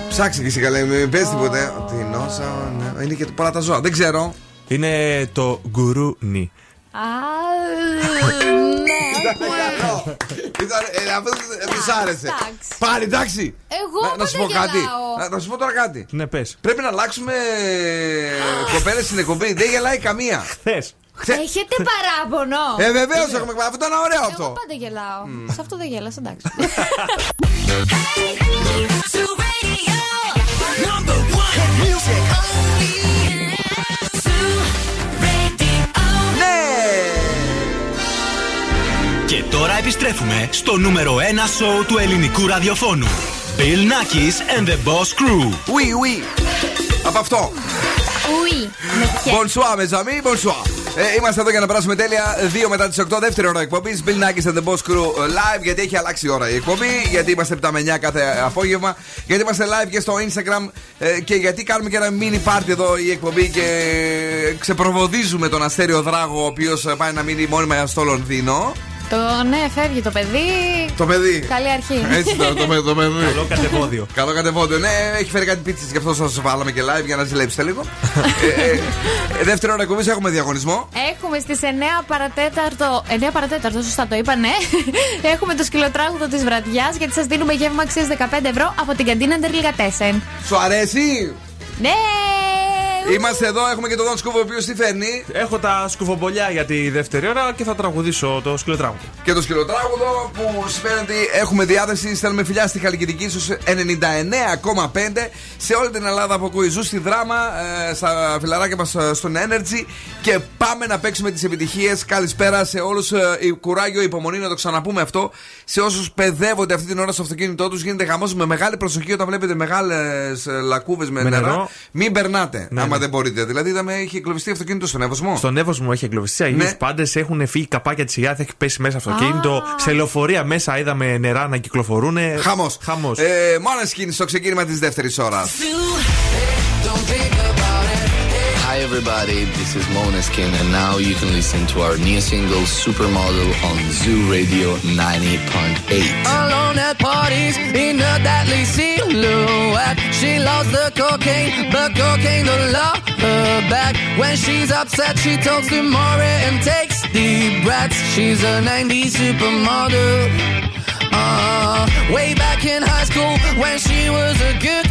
Ψάξτε και εσύ καλά, μην πες τίποτε. Τι νόσα, ναι. είναι και πολλά τα ζώα. Δεν ξέρω. Είναι το γκουρούνι. Α, ναι, Ήταν, ε, αυτό δεν σ' άρεσε. εντάξει. Πάλι εντάξει. Εγώ Να- να σου πω πάντα κάτι. γελάω. Να- Να σου πω τώρα κάτι. Ναι, πε. Πρέπει να αλλάξουμε κοπέλε στην εκπομπή. Δεν γελάει καμία. Χθε. Έχετε παράπονο. Ε, βεβαίω έχουμε. Αυτό ήταν ωραίο αυτό. Εγώ πάντα γελάω. Σε αυτό δεν γέλασα, εντάξει. Και τώρα επιστρέφουμε στο νούμερο 1 σοου του ελληνικού ραδιοφώνου. Bill Nackis and the Boss Crew. Oui, oui. Από αυτό. Ουί. Με χέρι. Bonsoir, mes amis, bonsoir. Ε, είμαστε εδώ για να περάσουμε τέλεια. 2 μετά τις 8, δεύτερη ώρα εκπομπής. Bill Nackis and the Boss Crew ε, live. Γιατί έχει αλλάξει η ώρα η εκπομπή. Γιατί είμαστε 7 με 9 κάθε απόγευμα. Γιατί είμαστε live και στο Instagram. ε, και γιατί κάνουμε και ένα mini party εδώ η εκπομπή. Και ξεπροβοδίζουμε τον Αστέριο Δράγο, ο οποίος πάει να μείνει μόνιμα στο Λονδίνο. Το ναι, φεύγει το παιδί. Το παιδί. Καλή αρχή. Έτσι το, το, το, το παιδί. Καλό κατεβόδιο. Καλό κατεβόδιο. Ναι, έχει φέρει κάτι πίτσε γι' αυτό σας βάλαμε και live για να ζηλέψετε λίγο. ε, ε, ε, δεύτερη ώρα εκπομπής έχουμε διαγωνισμό. Έχουμε στις 9 παρατέταρτο. 9 παρατέταρτο, σωστά το είπα, ναι. Έχουμε το σκυλοτράγουδο της βραδιάς γιατί σας δίνουμε γεύμα αξίας 15 ευρώ από την καντίνα Ντερλιγατέσεν. Σου αρέσει; Ναι! Είμαστε εδώ, έχουμε και τον Δον Σκούβο, ο οποίος τι φέρνει; Έχω τα σκουφομπολιά για τη δεύτερη ώρα και θα τραγουδήσω το σκυλοτράγουδο. Και το σκυλοτράγουδο που σημαίνει ότι έχουμε διάθεση. Στέλνουμε φιλιά στη Χαλκιδική στους 99,5 σε όλη την Ελλάδα που ακούει. Zoo στη Δράμα, ε, στα φιλαράκια μας στον Energy και πάμε να παίξουμε τις επιτυχίες. Καλησπέρα σε όλους. Ε, κουράγιο, υπομονή να το ξαναπούμε αυτό. Σε όσους παιδεύονται αυτή την ώρα στο αυτοκίνητό τους, γίνεται χαμός με μεγάλη προσοχή όταν βλέπετε μεγάλες λακκούβες με, Με νερά. νερό. Μην περνάτε, Ναι, άμα ναι. Δεν μπορείτε. Δηλαδή, είδαμε, έχει εγκλωβιστεί αυτοκίνητο στον Εύωσμο. Στον Εύωσμο έχει εγκλωβιστεί. Αγίου Ναι. πάντες έχουν φύγει καπάκια της υγεία, έχει πέσει μέσα αυτοκίνητο. Σε λεωφορεία μέσα είδαμε νερά να κυκλοφορούν. Χαμός. Χαμός. Ε, μόνος σκηνή στο ξεκίνημα της δεύτερης ώρας. Everybody, this is Måneskin, and now you can listen to our new single Supermodel on Zoo Radio 90.8. Alone at parties in a deadly silhouette. She loves the cocaine, but cocaine don't love her back. When she's upset, she talks to Maury and takes deep breaths. She's a 90s supermodel. Uh, way back in high school when she was a good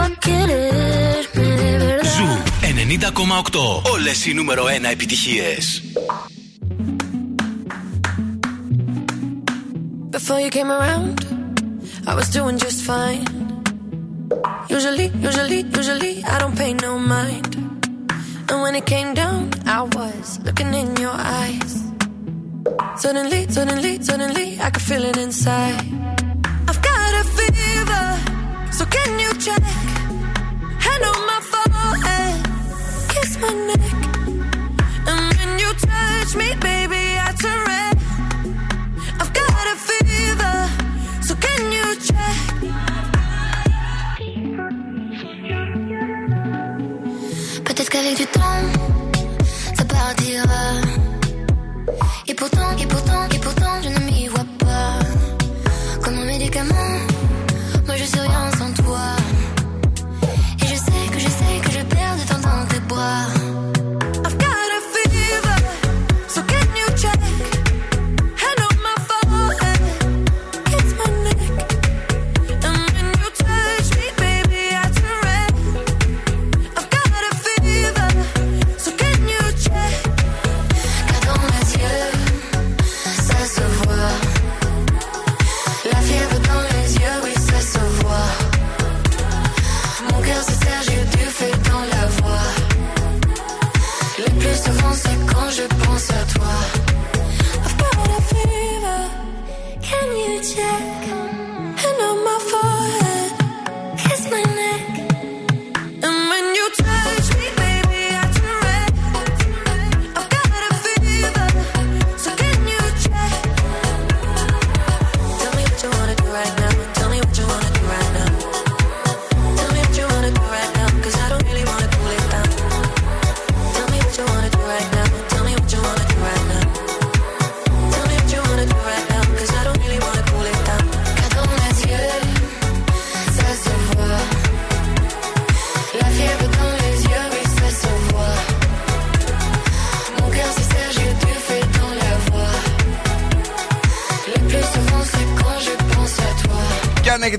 A quererme de verdad. Ζου 90,8. Όλες οι νούμερο 1 επιτυχίες. Came around, I was doing just fine. Usually, usually, usually, I don't pay no mind. And when it came down, I was looking in your eyes. Suddenly, suddenly, suddenly, I could feel it inside.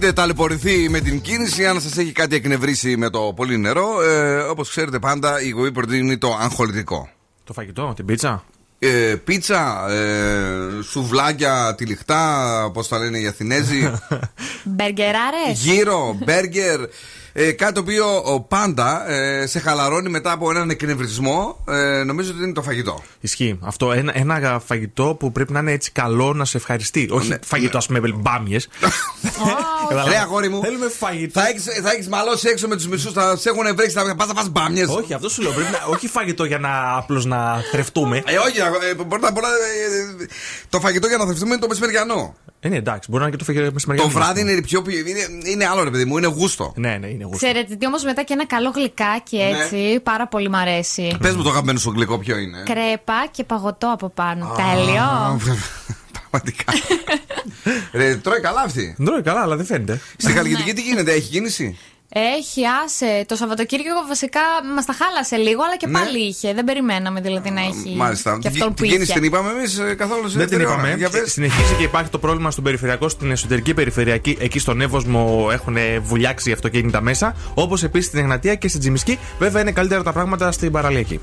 Έχετε ταλαιπωρηθεί με την κίνηση, αν σας έχει κάτι εκνευρίσει με το πολύ νερό, ε, όπως ξέρετε πάντα, η γοή προτείνει το αγχολητικό. Το φαγητό, την πίτσα; Ε, πίτσα, ε, σουβλάκια τυλιχτά, πώς τα λένε οι Αθηνέζοι. Μπεργκεράρες. γύρο, μπέργκερ. Ε, κάτι το οποίο ο, πάντα ε, σε χαλαρώνει μετά από έναν εκνευρισμό. Ε, νομίζω ότι είναι το φαγητό. Ισχύει. Αυτό. Ένα, ένα φαγητό που πρέπει να είναι έτσι καλό να σε ευχαριστεί. Όχι Ναι, φαγητό, ας πούμε, μπάμιες. Ρε αγόρι μου, Θέλουμε φαγητό. θα έχεις, θα έχεις μαλώσει έξω με τους μισούς, θα σε έχουν βρέξει, θα πας να φας μπάμιες. Όχι, αυτό σου λέω. Πρέπει να, όχι φαγητό για να απλώς να θρεφτούμε. Ε, όχι, ε, πρώτα απ' όλα ε, το φαγητό για να θευτούμε είναι το μεσημεριανό. Ε, ναι, εντάξει, μπορεί να είναι και το φαγητό μεσημεριανό. Το βράδυ είναι πιο. Είναι, είναι άλλο ρε παιδί μου, είναι γούστο. Ναι, ναι, είναι γούστο. Ξέρετε τι όμως μετά και ένα καλό γλυκάκι έτσι. Πάρα πολύ μ' αρέσει. Πες μου το αγαπημένο σου γλυκό ποιο είναι. Κρέπα και παγωτό από πάνω. Τέλειο. Πραγματικά. Ρε, τρώει καλά αυτή. Τρώει καλά, αλλά δεν φαίνεται. Στη Χαλκιδική τι γίνεται, έχει κίνηση; Έχει, άσε. Το Σαββατοκύριακο βασικά μας τα χάλασε λίγο, αλλά και Ναι. πάλι είχε. Δεν περιμέναμε δηλαδή να έχει. Μάλιστα. Και Την, αυτόν που την κίνηση είχε. την είπαμε εμείς καθόλου σε Δεν την δεύτερη ώρα. είπαμε. Για πες. Συνεχίζει και υπάρχει το πρόβλημα στον περιφερειακό, στην εσωτερική περιφερειακή. Εκεί στον Εύωσμο έχουν βουλιάξει αυτοκίνητα μέσα. Όπως επίσης στην Εγνατία και στην Τζιμισκή. Βέβαια είναι καλύτερα τα πράγματα στην παραλιακή.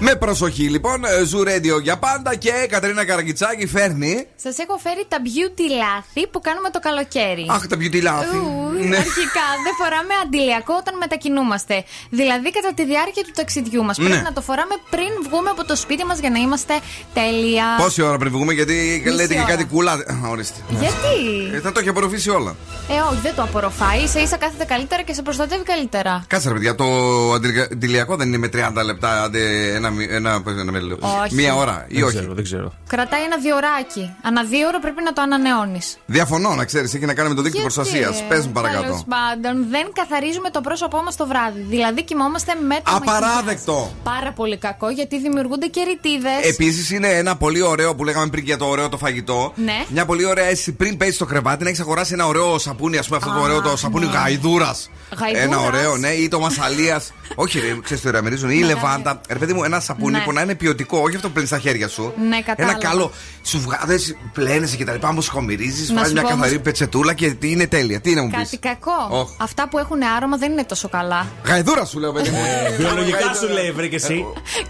Με προσοχή λοιπόν, ε, Zoo Radio για πάντα και η Κατερίνα Καραγκιτσάκη φέρνει. Σας έχω φέρει τα beauty λάθη που κάνουμε το καλοκαίρι. Αχ, τα beauty λάθη. Ου, Ναι. Αρχικά δεν φοράμε αντιλιακό όταν μετακινούμαστε. Δηλαδή κατά τη διάρκεια του ταξιδιού μας. Ναι. Πρέπει να το φοράμε πριν βγούμε από το σπίτι μας για να είμαστε τέλεια. Πόση ώρα πριν βγούμε, γιατί Μισή λέτε και ώρα. κάτι κουλά. Α, Ορίστε. Γιατί; Ε, θα το έχει απορροφήσει όλα. Ε, όχι, δεν το απορροφάει. Ίσα ίσα κάθεται καλύτερα και σε προστατεύει καλύτερα. Κάτσε ρε παιδιά, το αντι- αντιλιακό δεν είναι με 30 λεπτά, άντε ένα, μι- ένα, πώς είναι, ένα, Όχι. μία ώρα ή δεν όχι; Ξέρω, δεν ξέρω. Κρατάει ένα διωράκι. Ανά δύο ώρα πρέπει να το ανανεώνεις. Διαφωνώ, να ξέρεις, έχει να κάνει με το δίκτυο προστασίας. Πες μου παρακάτω. Τέλο πάντων, δεν καθαρίζουμε το πρόσωπό μας το βράδυ. Δηλαδή κοιμόμαστε με το Απαράδεκτο. Πάρα πολύ κακό γιατί δημιουργούνται και ρητίδε. Επίσης είναι ένα πολύ ωραίο που λέγαμε πριν για το ωραίο το φαγητό. Ναι. Μια πολύ ωραία αίσθηση πριν πέσει στο κρεβάτι να έχεις αγοράσει ένα ωραίο σαπούνι, ας πούμε αυτό το Α, ωραίο το σαπούνι ναι. γαϊδούρας. Γαϊδούρας. Ένα ωραίο, ναι, ή το μασαλίας. όχι, ρε, ξέρεις τι ωραία μυρίζουν. Ή η λεβάντα. Ρε παιδί μου, ένα σαπούνι Ναι. που να είναι ποιοτικό, όχι αυτό που πλένει στα χέρια σου. Ναι, Ένα κατάλαβα. καλό. Σου βγάζει, πλένεσαι και τα λοιπά, μου χομυρίζει, Να βάζεις σου μια πω καθαρή όμως- πετσετούλα και τι είναι τέλεια. Τι είναι μου Κάτι πει. κακό. Όχ. Αυτά που έχουν άρωμα δεν είναι τόσο καλά. Γαϊδούρα σου λέω, παιδί μου. Ε, Βιολογικά σου λέει, βρε και εσύ.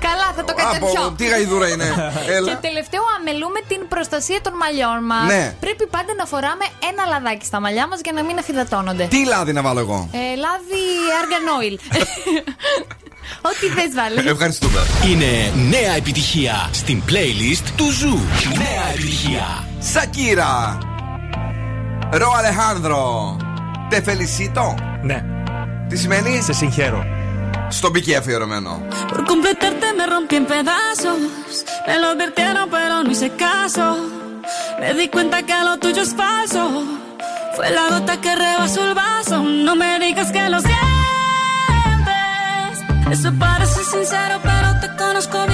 Καλά, θα το Από, κατεβιώ. τι γαϊδούρα είναι. Και Έλα. τελευταίο, αμελούμε την προστασία των μαλλιών μας. Ναι. Πρέπει πάντα να φοράμε ένα λαδάκι στα μαλλιά μας για να μην αφυδατώνονται. Τι λάδι να βάλω εγώ; Ε, λάδι argan oil. Ό,τι θε βάλε. Ευχαριστούμε. Είναι νέα επιτυχία στην playlist του Zoo. Νέα επιτυχία. Shakira. Rauw Alejandro. Te Felicito. Ναι. Τι σημαίνει? Σε συγχαίρω. Στον Πικέ αφιερωμένο. Por completarte me rompí en pedazos. Me lo advirtieron, pero no hice caso. Me di cuenta que lo tuyo es falso. Fue la gota que rebasó el vaso. No me digas que lo sientes. Eso parece sincero, pero te conozco bien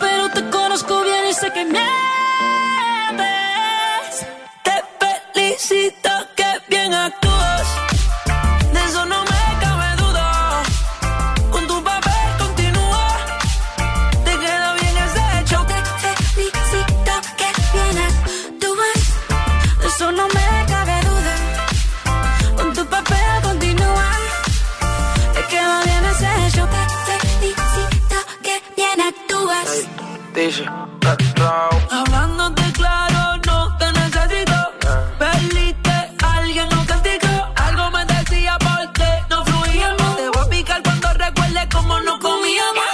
Hablándote claro, no te necesito. Perdiste, alguien nos castigó. Algo me decía porque no fluíamos. Te voy a picar cuando recuerde cómo nos comíamos.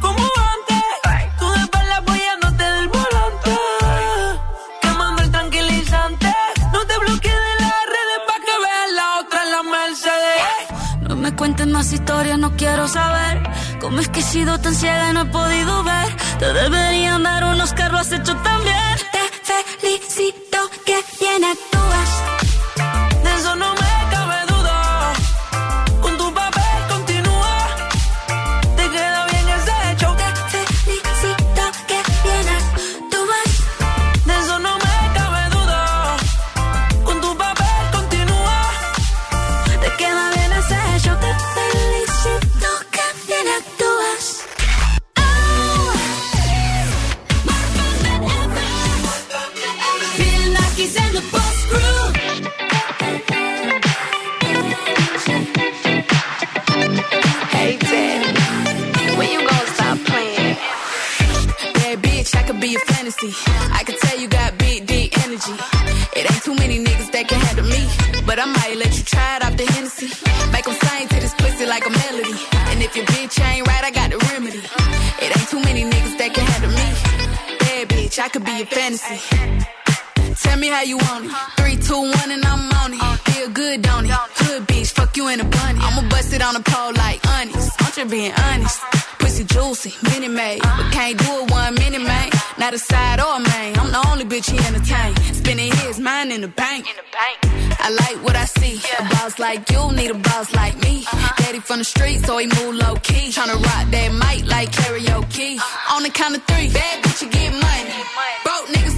Como antes, tú de espalda apoyándote del volante. Quemando el tranquilizante. No te bloquees de las redes para que veas la otra en la Mercedes. No me cuentes más historias, no quiero saber. Cómo es que he sido tan ciega y no he podido ver. Te deberían dar unos carros hecho también. Te felicito que bien actúas. Bitch, I could be a fantasy. Tell me how you want it. Three, two, one, and I'm on it. Feel good, don't it? Hood bitch, fuck you in a bunny. I'ma bust it on the pole like honest. I'm just being honest. Pussy juicy, mini made. But can't do it one minute, man. Not a side or a main. I'm the only bitch he entertain. Spending his mind in the bank. I like what I see. A boss like you need a boss like me. Daddy from the street, so he move low key. Tryna rock that mic like karaoke. On the count of three, bad bitch, you get money. Broke niggas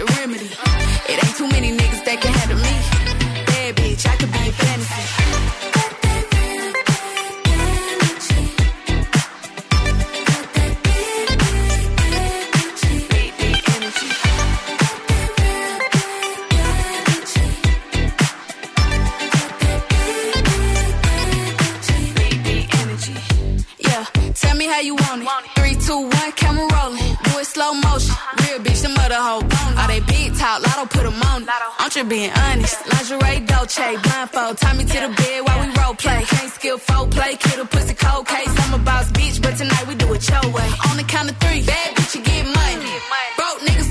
slow motion. Real bitch, the mother hoe bone. All they big talk, lotto put 'em on. I'm just being honest. Lingerie, Dolce, blindfold. Tie me to the bed while we role play. Can't skill folk play, kid a pussy cold case. I'm a boss bitch, but tonight we do it your way. On the count of three, bad bitch, you get money. Broke niggas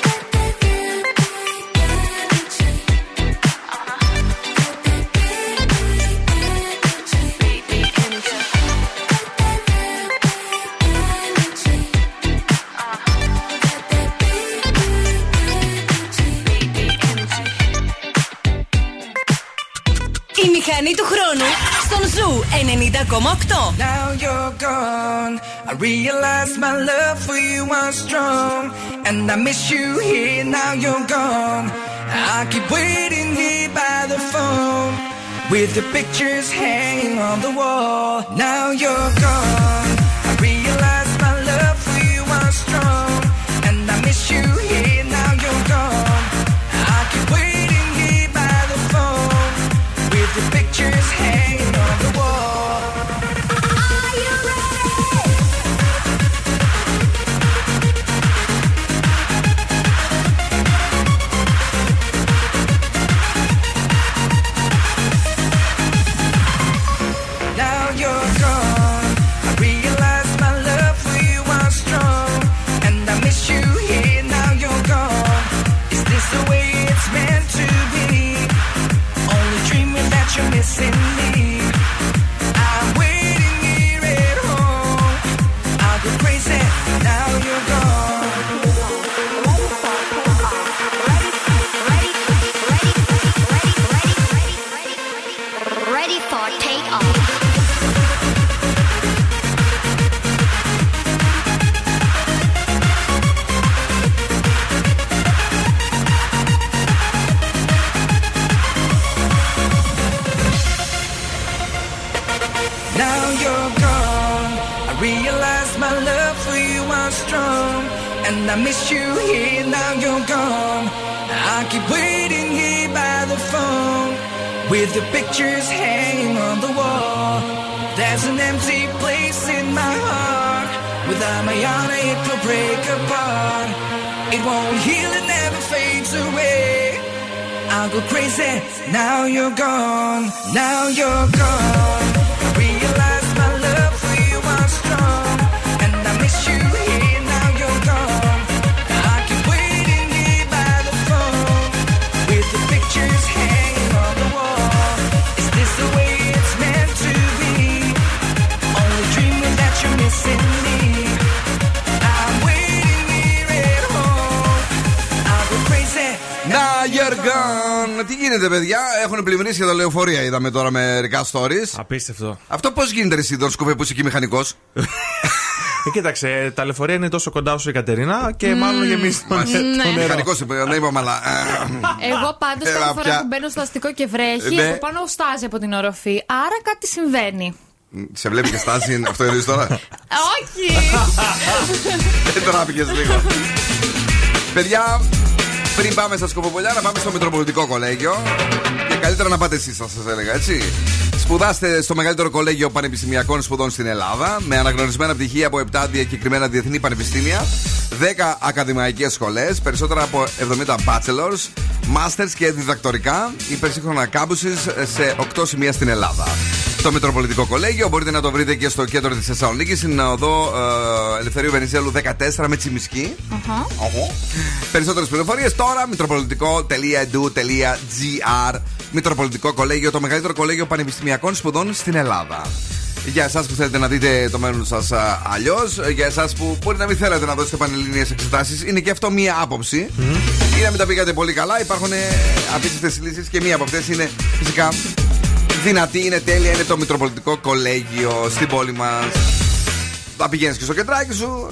μηχανή του χρόνου στον Ζου 90,8. Now you're gone. I realize my love for you was strong. And I miss you here, now you're gone. I keep waiting here by the phone. With the pictures hanging on the wall. Now you're gone. Pictures hanging πλημμυρίσει για τα λεωφορεία, είδαμε τώρα με μερικά stories. Απίστευτο. Αυτό πώς γίνεται, εσύ, τον σκουφέ που είσαι και μηχανικός; Ε, κοίταξε, τα λεωφορεία είναι τόσο κοντά όσο η Κατερίνα και μάλλον γεμίζει το Ναι. νερό. Μηχανικός, δεν είπαμε, αλλά. Εγώ πάντως Έλα, κάθε φορά πια. που μπαίνω στο αστικό και βρέχει, Ναι. από πάνω στάζει από την οροφή. Άρα κάτι συμβαίνει. Σε βλέπει και στάση, αυτό είναι τώρα; Όχι! Δεν τράπηκε λίγο. Παιδιά, πριν πάμε στα σκοποπολιά, να πάμε στο Μητροπολιτικό Κολέγιο. Και καλύτερα να πάτε εσείς, θα σας έλεγα, έτσι. Σπουδάστε στο μεγαλύτερο κολέγιο πανεπιστημιακών σπουδών στην Ελλάδα, με αναγνωρισμένα πτυχία από 7 διακεκριμένα διεθνή πανεπιστήμια, 10 ακαδημαϊκές σχολές, περισσότερα από 70 bachelors, masters και διδακτορικά, υπερσύγχρονα campuses σε 8 σημεία στην Ελλάδα. Το Μητροπολιτικό Κολέγιο. Μπορείτε να το βρείτε και στο κέντρο της Θεσσαλονίκης. Στην οδό ε, Ελευθερίου Βενιζέλου 14 με τσιμισκή. Οχο. Περισσότερες πληροφορίες τώρα μητροπολιτικό.edu.gr Μητροπολιτικό Κολέγιο, το μεγαλύτερο κολέγιο πανεπιστημιακών σπουδών στην Ελλάδα. Για εσάς που θέλετε να δείτε το μέλλον σας αλλιώς, για εσάς που μπορεί να μην θέλετε να δώσετε πανελληνίες εξετάσεις, είναι και αυτό μία άποψη. Ή να μην τα πήγατε πολύ καλά, υπάρχουν απίστευτες λύσεις και μία από αυτές είναι φυσικά δυνατή, είναι τέλεια, είναι το Μητροπολιτικό Κολέγιο στην πόλη μας. Θα πηγαίνεις και στο κεντράκι σου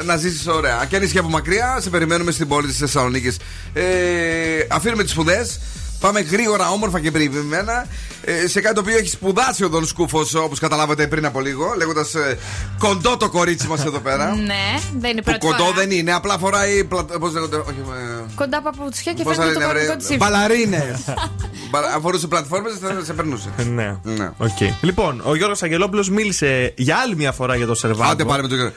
ε, να ζήσεις ωραία. Και αν είσαι και από μακριά, σε περιμένουμε στην πόλη της Θεσσαλονίκης. Ε, αφήνουμε τις σπουδές. Πάμε γρήγορα, όμορφα και περιποιημένα ε, σε κάτι το οποίο έχει σπουδάσει ο Δον Σκούφος, όπως καταλάβατε πριν από λίγο, λέγοντας ε, κοντό το κορίτσι μας εδώ πέρα. Ναι, δεν είναι Που πρώτη κοντό φορά. δεν είναι, απλά φοράει. Πώς λέγονται. Όχι, ε, Κοντά παπουτσιά και πώς θα φαίνεται το λένε, κορικό βρε, τη ύφη. Μπαλαρίνες. Μπα- Αν φορούσε πλατφόρμες, θα σε περνούσε. Ναι. Οκ. Λοιπόν, ο Γιώργος Αγγελόπουλος μίλησε για άλλη μια φορά για το Survivor. Άντε πάρε με τον Γιώργο.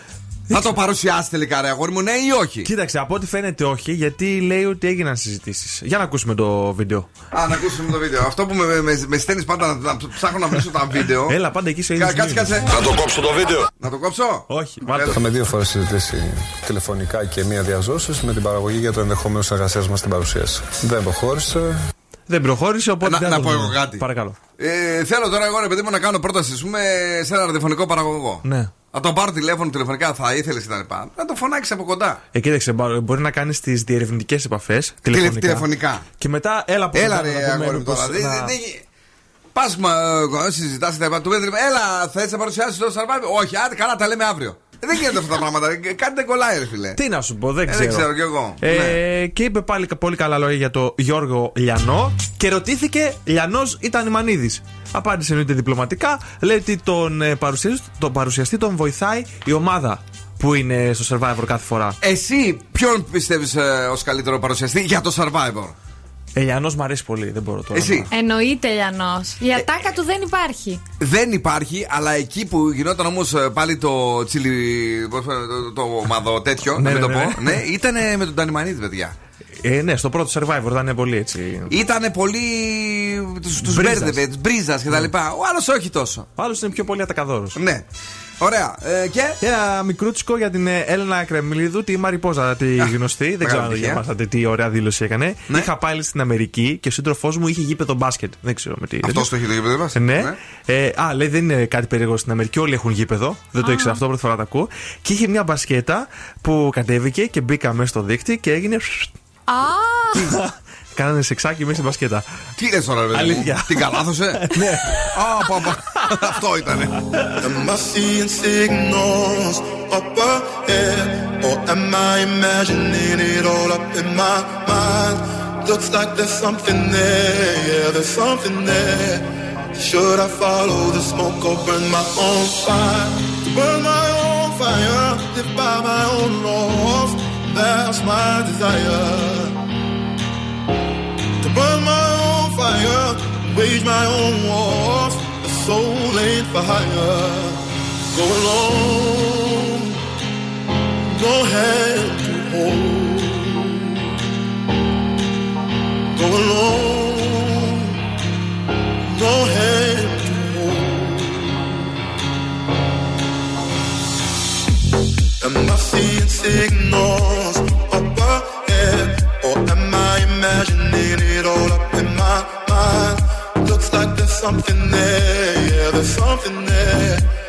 Θα το παρουσιάσει τελικά, ρε αγόρι μου, ναι ή όχι; Κοίταξε, από ό,τι φαίνεται όχι, γιατί λέει ότι έγιναν συζητήσεις. Για να ακούσουμε το βίντεο. Α, να ακούσουμε το βίντεο. Αυτό που με, με, με στέλνει πάντα να, να ψάχνω να μιλήσω τα βίντεο. Έλα, πάντα εκεί σε Κα- είδους Κάτσε, μήνυμα. κάτσε. Να το κόψω το βίντεο. Να το κόψω; Όχι, Είχαμε δύο φορές συζητήσει τηλεφωνικά και μία διά ζώσης με την παραγωγή για το ενδεχόμενο συνεργασίας μας στην παρουσίαση. Δεν προχώρησε. Δεν προχώρησε, οπότε. Να- δεν να το πω δούμε. εγώ κάτι. Παρακαλώ. Ε, θέλω τώρα εγώ, ρε παιδί μου, να κάνω πρόταση, ας πούμε, σε ένα ραδιοφωνικό παραγωγό. Ναι. Να τον πάρω τηλέφωνο τηλεφωνικά, θα ήθελες κτλ. Να το φωνάξεις από κοντά. Ε, κοίταξε, μπο- μπορεί να κάνεις τις διερευνητικές επαφές τηλεφωνικά. τηλεφωνικά. Και μετά έλα από Έλα κοντά ρε, να δούμε αγόρι μου μήπως τώρα. να- Πας συζητάς τα είπα, του πέτρε, έλα, θα έτσι να παρουσιάσεις το survival. Όχι, άντε, καλά, τα λέμε αύριο. Ε, Δεν γίνεται αυτά τα πράγματα. Ε, Κάτι δεν κολλάει, ρε φιλέ. Τι να σου πω, δεν Ε, ξέρω. δεν ξέρω κι εγώ. Ε, Ναι. Και είπε πάλι πολύ καλά λόγια για το Γιώργο Λιανό και ρωτήθηκε Λιανός ήταν Ιμανίδη. Απάντησε εννοείται διπλωματικά. Λέει ότι τον, ε, παρουσιαστή, τον παρουσιαστή τον βοηθάει η ομάδα που είναι στο survivor κάθε φορά. Εσύ, ποιον πιστεύεις ως καλύτερο παρουσιαστή για το survivor; Ελιανό μου αρέσει πολύ, δεν μπορώ τώρα. Εσύ. Εννοείται Λιανό. Η Ε, ατάκα του δεν υπάρχει. Δεν υπάρχει, αλλά εκεί που γινόταν όμως πάλι το τσιλι. πώς το, το, το ομαδό τέτοιο, Ναι, να μην το ναι, ναι. πω. Ναι, ήταν με τον Τανιμανίδη, παιδιά. Ε, ναι, στο πρώτο survivor ήταν πολύ έτσι. Ήτανε πολύ. Τους Μπρίζας. μπέρδευε, του μπρίζας κτλ. Ναι. Ο άλλος όχι τόσο. Ο άλλος είναι πιο πολύ ατακαδόρος. Ναι. Ωραία. Ε, και; Ένα μικρούτσικο για την ε, Έλενα Κρεμλίδου, τη Μαριπόζα, τη γνωστή. Δεν ξέρω αν το τυχαία. διαβάσατε τι ωραία δήλωση έκανε. Ναι. Είχα πάλι στην Αμερική και ο σύντροφός μου είχε γήπεδο μπάσκετ. Δεν ξέρω με τι. Αυτός το έχει το γήπεδο μας; Ναι. Ε, α, λέει δεν είναι κάτι περίεργο στην Αμερική. Όλοι έχουν γήπεδο. Δεν το ήξερα αυτό, πρώτη φορά το ακούω. Και είχε μια μπασκέτα που κατέβηκε και μπήκα μέσα στο δίκτυο και έγινε. Α! Κάνανε σεξάκι μέσα στην μπασκέτα. Τι λε τώρα, παιδί μου? Αλήθεια. Την καλάθωσε. Ναι. Α, πα, πα. Αυτό ήτανε. Am I seeing signals up ahead? Or am I imagining it all up in my mind? Looks like there's something there, yeah, there's something there. Should I follow the smoke or burn my own fire? Burn my own fire, live by my own laws. That's my desire. To burn my own fire, wage my own wars. The soul ain't for hire. Go alone, no hand to hold. Go alone, no hand to hold. Am I seeing signals up ahead, or am I imagining something there, yeah, there's something there.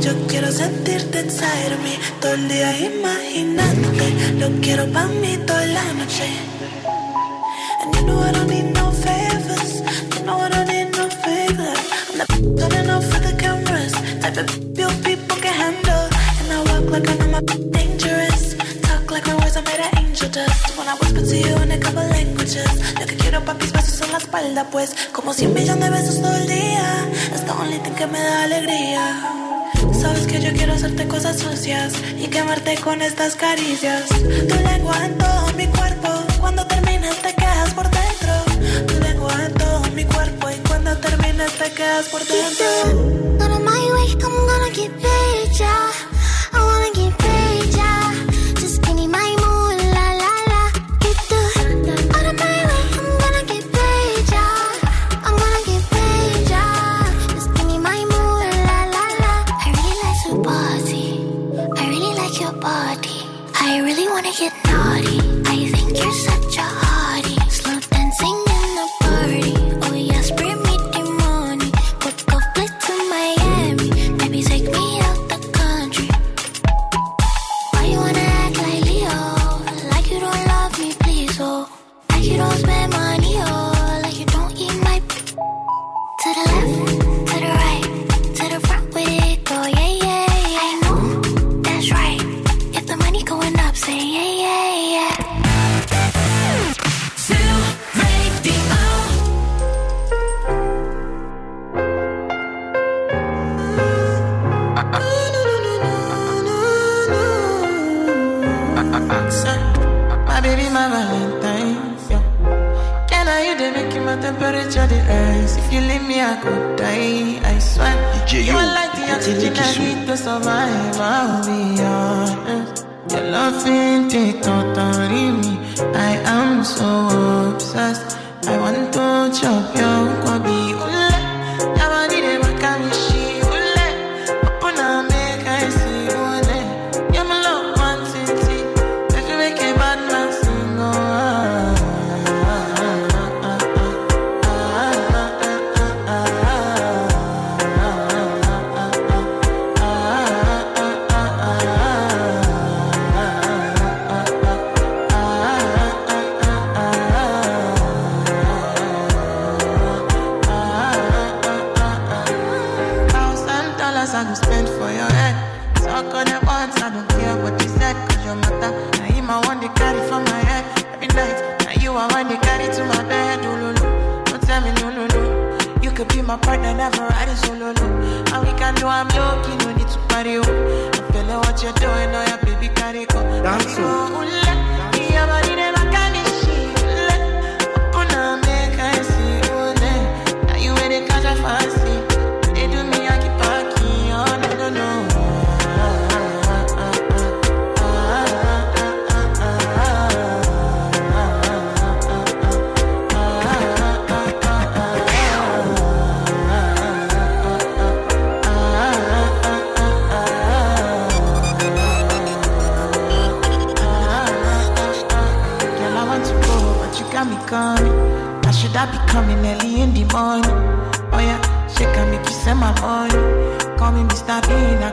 Yo quiero sentirte inside of me. Todo el día imaginándote. Lo quiero pa' mí toda la noche. And you know I don't need no favors. You know I don't need no favor. I'm not good enough for the cameras. Type of you people can handle. And I walk like I know my dangerous. Talk like my words are made of angel dust. When I whisper to you in a couple languages. Lo que quiero pa' mis besos en la espalda, pues. Como cien millones de besos todo el día. It's the only thing que me da alegría. Sabes que yo quiero hacerte cosas sucias y quemarte con estas caricias. Tu lengua en todo mi cuerpo, cuando terminas te quedas por dentro. Tu lengua en todo mi cuerpo y cuando terminas te quedas por dentro.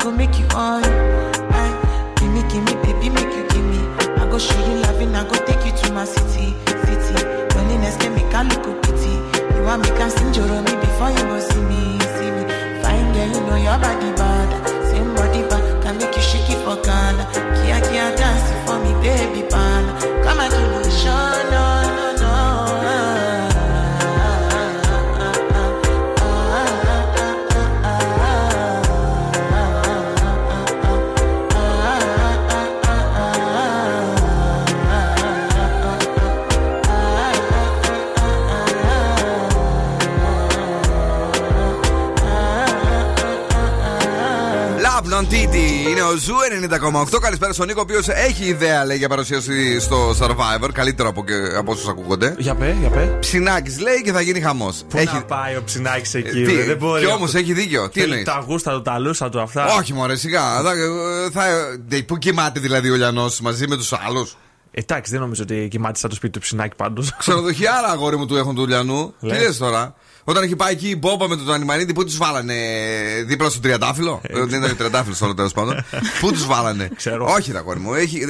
I'll make you 90,8. Καλησπέρα στον Νίκο, ο οποίος έχει ιδέα λέει για παρουσίαση στο Survivor. Καλύτερο από, και, από όσους ακούγονται. Για πέ, για πέ. Ψινάκης λέει και θα γίνει χαμός. Πού να πάει ο ψινάκι εκεί, Ε, τι, βρε, δεν μπορεί. κι όμως έχει δίκιο. Τι Θέλει εννοείς; Τα γούστα του, τα λούστα του αυτά. Όχι, μωρέ, σιγά. Θα, θα, ε, πού κοιμάται δηλαδή ο Λιανός μαζί με τους άλλους; Εντάξει, δεν νομίζω ότι κοιμάται σαν το σπίτι του ψινάκι πάντως. Ξενοδοχιάρα αγόρι μου του έχουν του Λιανού. Τι Λες. λες τώρα; Όταν έχει πάει εκεί η Μπόμπα με τον Ανιμανίδη, πού τους βάλανε δίπλα στο τριαντάφυλλο; Ε, Δεν ήταν τριαντάφυλλος τώρα τέλος πάντων. Πού τους βάλανε; Όχι, ρε αγόρι μου. Έχει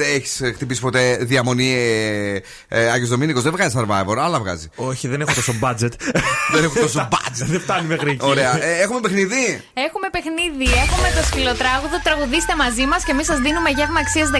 χτυπήσει ποτέ διαμονή ε, ε, Άγιος Δομήνικος; Δεν βγάζει survivor, άλλα βγάζει. Όχι, δεν έχω τόσο budget. δεν έχω τόσο budget. δεν φτάνει μέχρι εκεί. Ωραία. Ε, έχουμε παιχνίδι; Έχουμε παιχνίδι. Έχουμε το σκυλοτράγουδο. Τραγουδίστε μαζί μας και εμείς σας δίνουμε γεύμα αξίας 15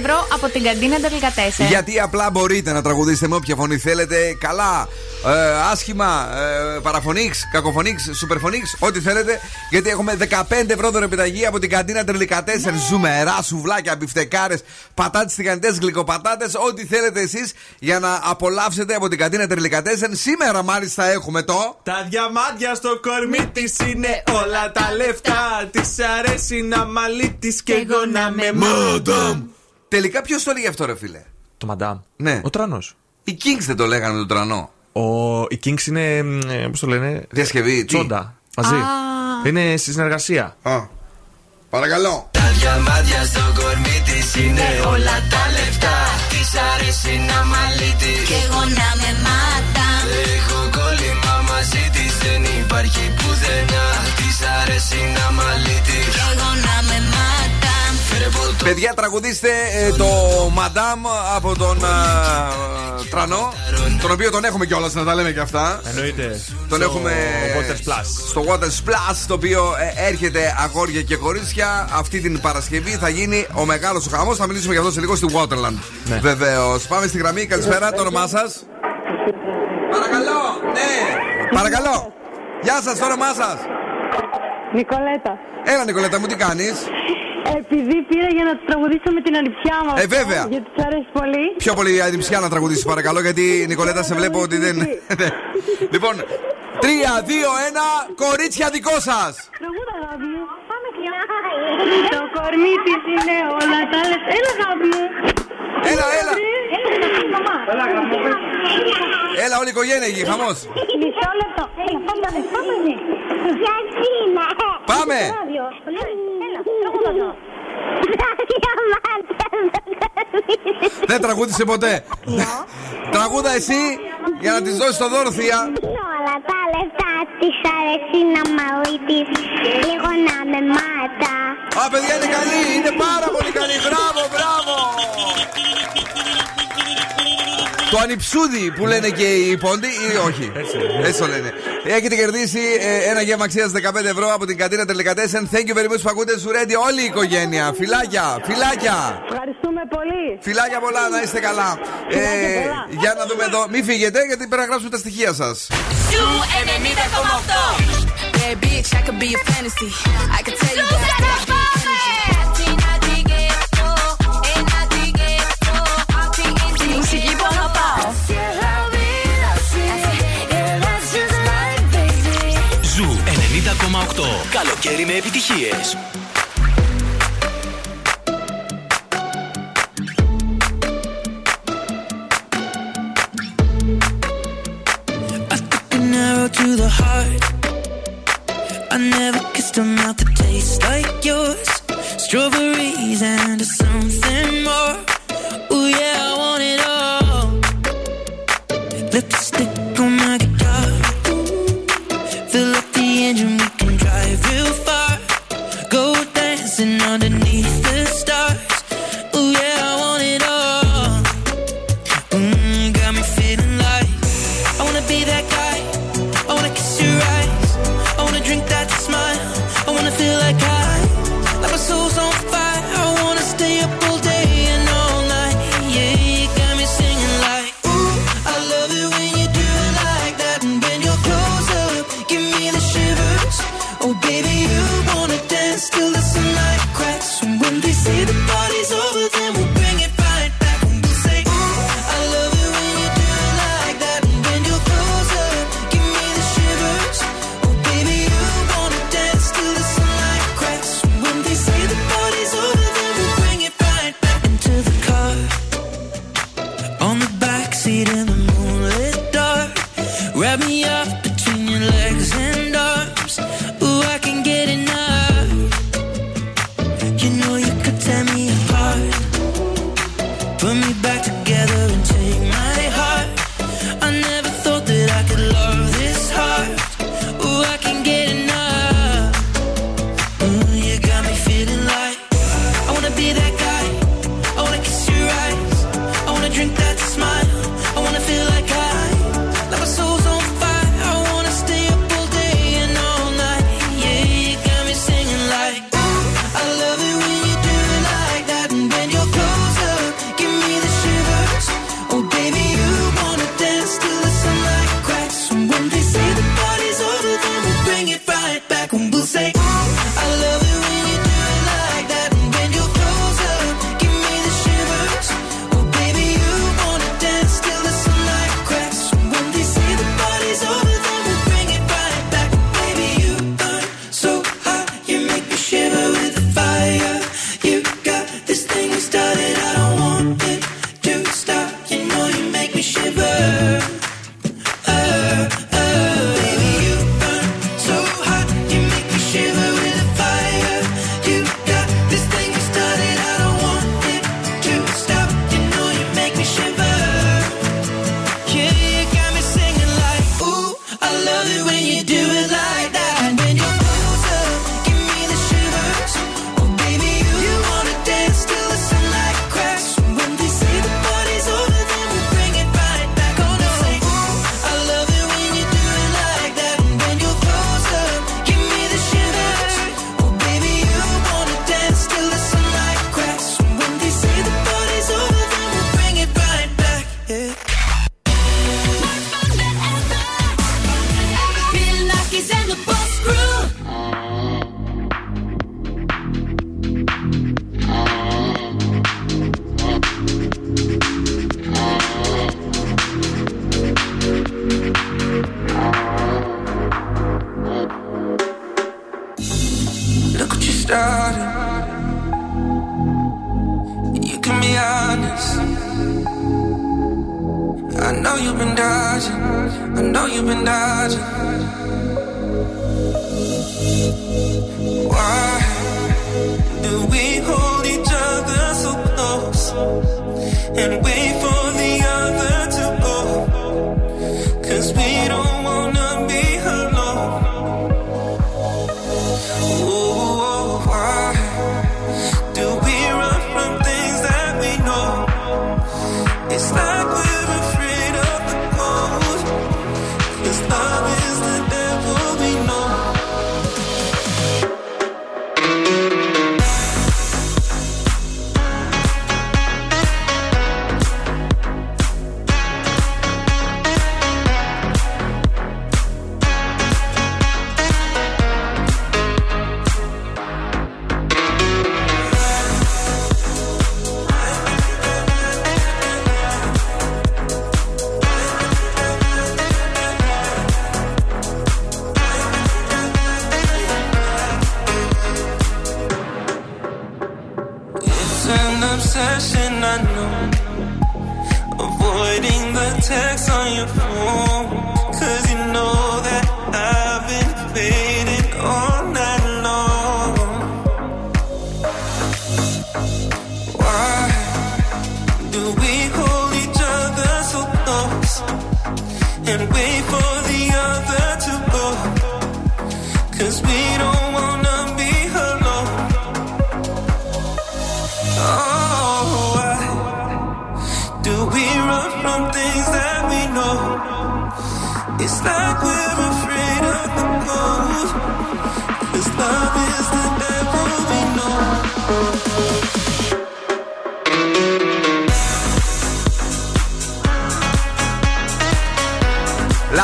ευρώ από την καντίνα Τελικατέσσερ. Γιατί απλά μπορείτε να τραγουδήσετε με όποια φωνή θέλετε. Καλά, ε, άσχημα, ε, παραφωνήξ, κακοφωνήξ, σουπερφωνήξ, ό,τι θέλετε. Γιατί έχουμε 15 ευρώ δωρεπιταγή από την καντίνα Τερλικατέσσερ. Ζουμερά, σουβλάκια, μπιφτεκάρες, πατάτες τηγανιτές, γλυκοπατάτες, ό,τι θέλετε εσείς για να απολαύσετε από την καντίνα Τερλικατέσσερ. Σήμερα μάλιστα έχουμε το. Τα διαμάντια στο κορμί της είναι όλα τα λεφτά. Της αρέσει να μαλλί της και εγώ να με Μαντάμ. Τελικά ποιος το έλεγε αυτό, ρε φίλε; Το μαντάμ. Ναι. Ο τρανός. Οι Kings δεν το λέγανε τον τρανό. Ο, οι Kings είναι. Πώς το λένε. Διασκευή. τι; Τσόντα. Μαζί. Είναι στη συνεργασία. Α. Παρακαλώ. Τα διαμάντια στο κορμί της είναι όλα τα λεφτά. Της αρέσει να μαλλί της. Κι εγώ να με μάτα. Έχω κόλλημα μαζί της, δεν υπάρχει πουθενά. Της αρέσει να μαλλί της. Κι εγώ να Παιδιά, τραγουδίστε ε, το Madame από τον ε, Τρανό. Τον οποίο τον έχουμε κιόλας να τα λέμε και αυτά. Εννοείται. Τον Στο έχουμε Water Splash. στο Water Splash, το οποίο ε, έρχεται αγόρια και κορίτσια. Αυτή την Παρασκευή θα γίνει ο μεγάλος ο χαμός. Θα μιλήσουμε γι' αυτό σε λίγο στη Waterland. Ναι. Βεβαίως. Πάμε στη γραμμή. Καλησπέρα, το όνομά σας; Παρακαλώ, ναι. Παρακαλώ. Γεια σας, το όνομά σας; Νικολέτα. Έλα, Νικολέτα μου, τι κάνεις; Επειδή πήρα για να τους τραγουδήσω με την ανιψιά μου. Ε, βέβαια. Γιατί τους αρέσει πολύ. Πιο πολύ ανιψιά να τραγουδήσεις, παρακαλώ, γιατί Νικολέτα σε βλέπω ότι δεν. Ναι. λοιπόν, 3, 2, 1, κορίτσια δικό σας. Τραγούδα, αγάπη μου. Πάμε Το κορμί της είναι όλα τα λεφτά. Έλα, αγάπη μου. Έλα, έλα. Έλα, αγάπη μου. Έλα, όλη η οικογένεια εκεί, χαμός. Μισό λεπτό. Έλα, πάμε, πάμε. Γιατί είναι. Πάμε. Έλα, τραγούδα το. Δεν τραγούδισε ποτέ. Τραγούδα εσύ για να τη δώσεις το δώρο, θεία. Όλα τα λεφτά της αρέσει να μαλλί τη. Λίγο να με μάτα. Α, παιδιά είναι καλή, είναι πάρα πολύ καλή. Μπράβο, μπράβο. Το ανυψούδι που λένε και οι πόντι ή όχι; Έτσι το λένε. Έχετε κερδίσει ε, ένα γεύμα αξίας 15 ευρώ από την κατίνα Τελεκατέσεν. Thank you very much που ακούτε Σουρέντι όλη η οικογένεια. Φιλάκια, φιλάκια. Ευχαριστούμε πολύ. Φιλάκια πολλά, να είστε καλά. Ε, για να δούμε εδώ. Μην φύγετε γιατί πρέπει να γράψουμε τα στοιχεία σας. Καλοκαίρι με επιτυχίες. To the heart, I never kissed a mouth that tastes like yours. Strawberries and something more. Ooh, yeah.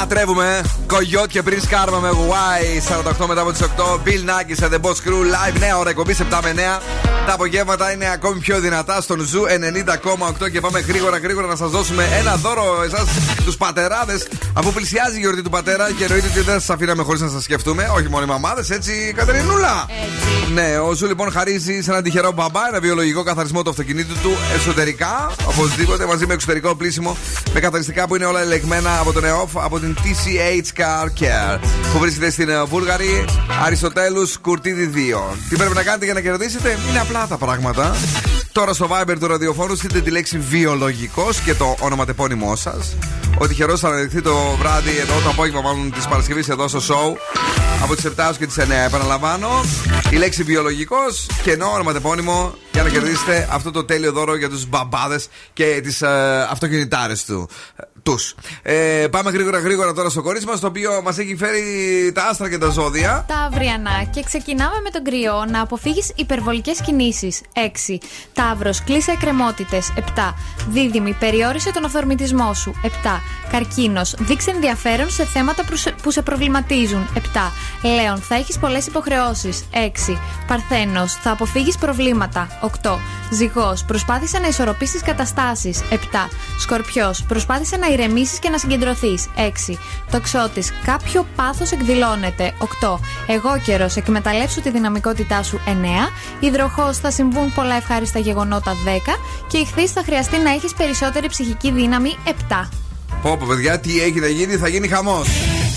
Λατρεύουμε. Κογιότ και Πρινσκάρμα με Y. 48 μετά από τις 8. Bill Nakis and the Boss Crew live. Νέα ώρα εκπομπή 7 με 9. Τα απογεύματα είναι ακόμη πιο δυνατά στον Ζου 90,8 και πάμε γρήγορα γρήγορα να σας δώσουμε ένα δώρο εσάς τους πατεράδες. Αφού πλησιάζει η γιορτή του πατέρα και εννοείται ότι δεν σας αφήναμε χωρίς να σας σκεφτούμε. Όχι μόνο οι μαμάδες, έτσι Κατερινούλα. Ναι, ο Ζου λοιπόν χαρίζει σε έναν τυχερό μπαμπά ένα βιολογικό καθαρισμό του αυτοκινήτου του εσωτερικά, οπωσδήποτε μαζί με εξωτερικό πλύσιμο με καθαριστικά που είναι όλα ελεγμένα από τον ΕΟΦ από την TCH Car Care που βρίσκεται στην ε, Βούλγαρη Αριστοτέλους Κουρτίδη 2. Τι πρέπει να κάνετε για να κερδίσετε, είναι απλά τα πράγματα. Τώρα στο Viber του ραδιοφόρου στείλτε τη λέξη βιολογικός και το ονοματεπώνυμό σας. Ο τυχερό θα αναδειχθεί το βράδυ, εδώ το απόγευμα μάλλον της Παρασκευής εδώ στο show. Από τις 7 έως και τις 9. Επαναλαμβάνω, η λέξη βιολογικός και ενώ ονοματεπώνυμο για να κερδίσετε αυτό το τέλειο δώρο για τους μπαμπάδες και τις ε, αυτοκινητάρες του. Τους. Ε, πάμε γρήγορα γρήγορα τώρα στο κορίτσι μας, το οποίο μας έχει φέρει τα άστρα και τα ζώδια. Τα αυριανά και ξεκινάμε με τον κρυό να αποφύγεις υπερβολικές κινήσεις. 6. Ταύρος, κλείσε εκκρεμότητες. 7. Δίδυμη, περιόρισε τον αυθορμητισμό σου. 7. Καρκίνος, δείξε ενδιαφέρον σε θέματα που σε- που σε προβληματίζουν. 7. Λέων, θα έχεις πολλές υποχρεώσεις. 6. Παρθένος, θα αποφύγεις προβλήματα. 8. Ζυγός, προσπάθησε να ισορροπήσεις τις καταστάσεις. 7. Σκορπιός, προσπάθησε να ηρεμήσεις και να συγκεντρωθείς. 6. Τοξότη, κάποιο πάθος εκδηλώνεται. 8. Αιγόκερω, εκμεταλλεύσου τη δυναμικότητά σου. 9. Υδροχόε, θα συμβούν πολλά ευχάριστα γεγονότα. 10. Και Ιχθύ, θα χρειαστεί να έχεις περισσότερη ψυχική δύναμη. 7. Πω, πω, παιδιά, τι έχει να γίνει, θα γίνει χαμός.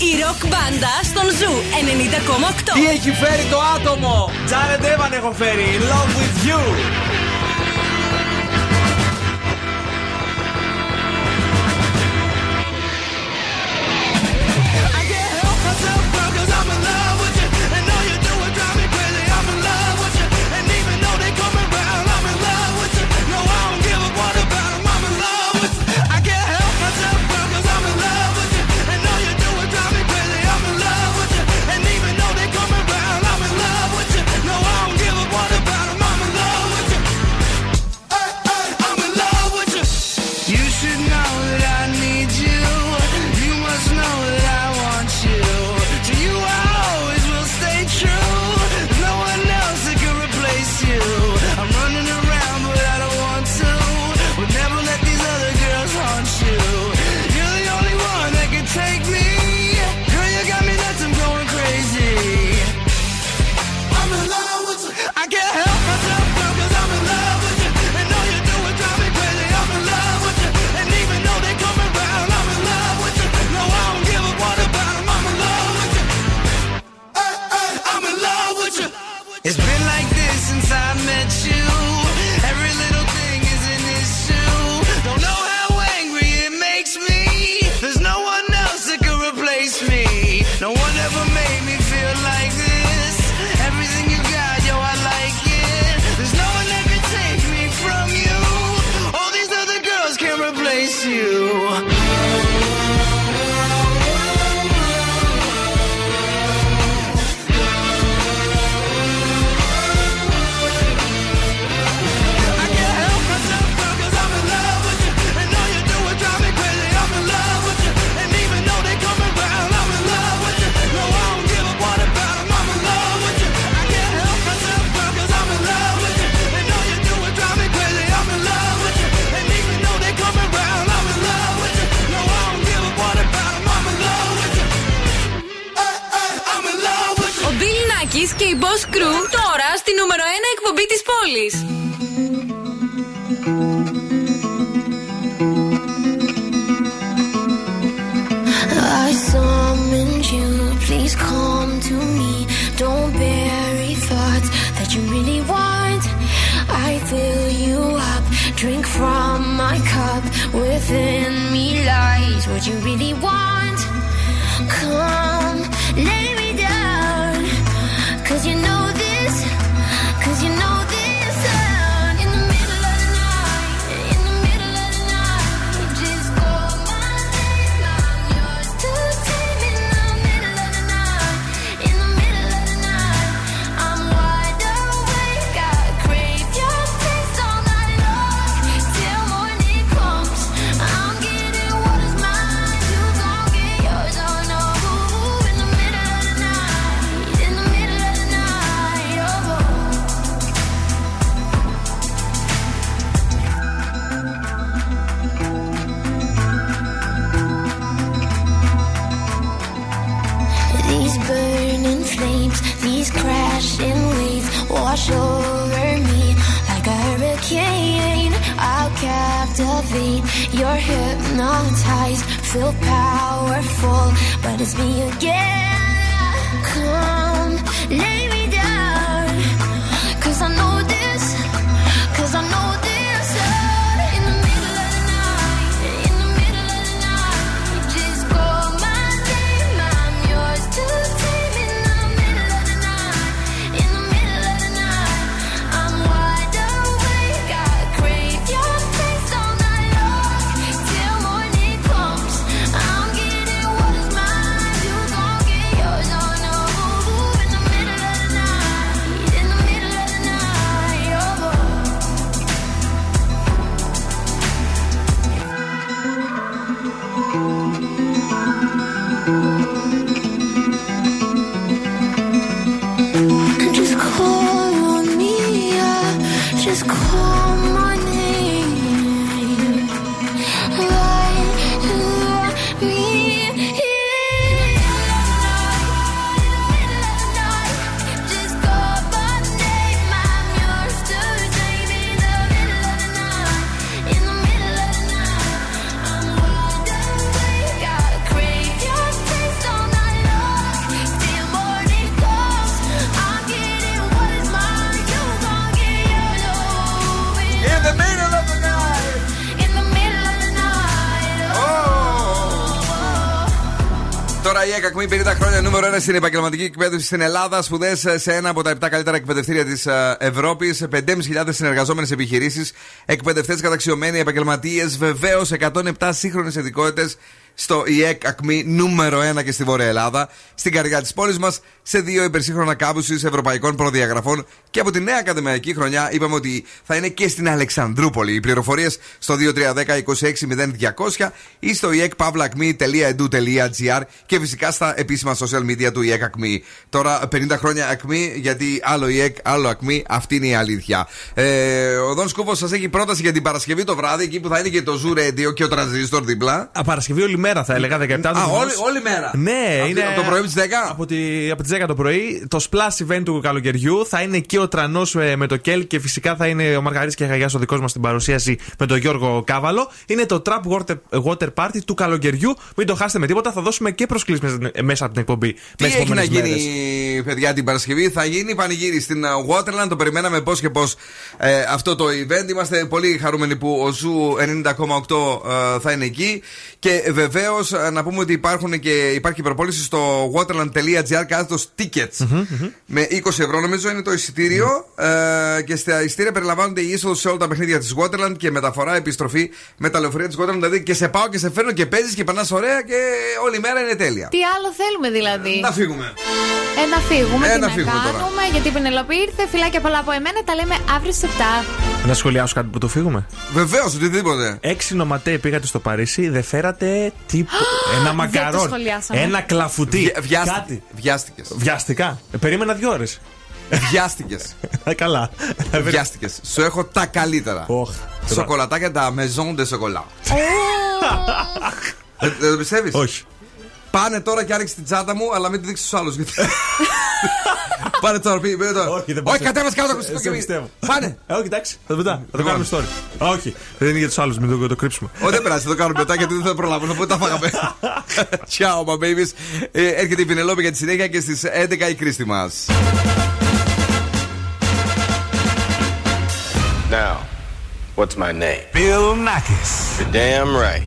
Η ροκ μπάντα στον Ζου 90,8. Τι έχει φέρει το άτομο! Jared Evan έχω φέρει. In love with you. You χρόνια νούμερο 1 στην επαγγελματική εκπαίδευση στην Ελλάδα. Σπουδές σε ένα από τα 7 καλύτερα εκπαιδευτήρια της Ευρώπης. 5.500 συνεργαζόμενες επιχειρήσεις. Εκπαιδευτές καταξιωμένοι επαγγελματίες. Βεβαίως 107 σύγχρονες ειδικότητες στο ΙΕΚ ΑΚΜΗ νούμερο 1 και στη Βόρεια Ελλάδα. Στην καρδιά της πόλης μας, σε δύο υπερσύγχρονα κάμπουση ευρωπαϊκών προδιαγραφών. Και από τη νέα ακαδημαϊκή χρονιά είπαμε ότι θα είναι και στην Αλεξανδρούπολη. Οι πληροφορίες στο 2310-260200 ή στο iekpavlaakmi.edu.gr και φυσικά στα επίσημα social media του ΙΕΚ ΑΚΜΗ. Τώρα 50 χρόνια ΑΚΜΗ, γιατί άλλο ΙΕΚ, άλλο ΑΚΜΗ, αυτή είναι η αλήθεια. Ε, ο Δον Σκούφο σας έχει πρόταση για την Παρασκευή το βράδυ, εκεί που θα είναι και το Zoo Radio και ο Τρανζίστορ δίπλα. Α, Παρασκευή όλη μέρα θα έλεγα, 17 Α, του όλη, όλη μέρα. Ναι, Από είναι. από το πρωί από τις 10. Από, τη, από τις 10 το πρωί. Το splash event του καλοκαιριού. Θα είναι και ο Τρανός με το Κέλ και φυσικά θα είναι ο Μαργαρίτης και Χαγιά ο δικό μας στην παρουσίαση με τον Γιώργο Κάβαλο. Είναι το Trap Water, water Party του καλοκαιριού. Μην το χάσετε με τίποτα. Θα δώσουμε και προσκλήσεις μέσα από την εκπομπή. Τι μέσα έχει να επόμενες γίνει, μέρες. παιδιά, την Παρασκευή; Θα γίνει πανηγύρι στην uh, Waterland. Το περιμέναμε πώς και πώς ε, αυτό το event. Είμαστε πολύ χαρούμενοι που ο Ζου 90,8 ε, θα είναι εκεί. Και βεβαίως να πούμε ότι υπάρχουν και, υπάρχει προπόληση στο waterland.gr κάθετος tickets. Με 20 ευρώ νομίζω είναι το εισιτήριο. Ε, και στα εισιτήρια περιλαμβάνονται η είσοδος σε όλα τα παιχνίδια της Waterland και μεταφορά, επιστροφή με τα λεωφορεία της Waterland. Δηλαδή και σε πάω και σε φέρνω και παίζεις και περνάς ωραία και όλη η μέρα είναι τέλεια. Τι άλλο θέλουμε δηλαδή; Να φύγουμε. Ε, να φύγουμε. Ε, τι να να φύγουμε τώρα. κάνουμε, γιατί η Πενελοπή ήρθε. Φιλάκια πολλά από εμένα. Τα λέμε αύριο στις 7. Να σχολιάσω κάτι που το φύγουμε. Βεβαίως, οτιδήποτε. Έξι νοματέοι πήγατε στο Παρίσι, δεν φέρατε τίποτα. Ένα Δεν το μακαρόν. σχολιάσαμε. Ένα κλαφουτί. Βια- βιάστη- Κάτι. Βιάστηκες. Βιαστικά. Ε, περίμενα δύο ώρες. Βιάστηκες. Καλά. Βιάστηκες. Σου έχω τα καλύτερα. Οχ. Σοκολατάκια τα maison de chocolat. Δεν δεν το πιστεύεις; Όχι. Πάνε τώρα και άνοιξε την τσάντα μου, αλλά μην τη δείξεις στους άλλους. Γιατί... Πάνε τώρα, πει, πει τώρα. Όχι, δεν Όχι, πιστεύω. κατέβασε κάτω το Σε- ακουστικό σε και μη- πιστεύω. Πάνε. Ε, όχι, εντάξει, θα το μετά. Θα το Λοιπόν. κάνουμε story. Όχι, δεν είναι για τους άλλους, μην το, το κρύψουμε. Όχι, δεν περάσει, θα το κάνουμε μετά γιατί δεν θα προλάβουμε. Θα πω τα φάγαμε. Ciao, my babies. Ε, έρχεται η Πινελόπη για τη συνέχεια και στις 11 η κρίστη μας. Now, what's my name? Bill Nackis. You're damn right.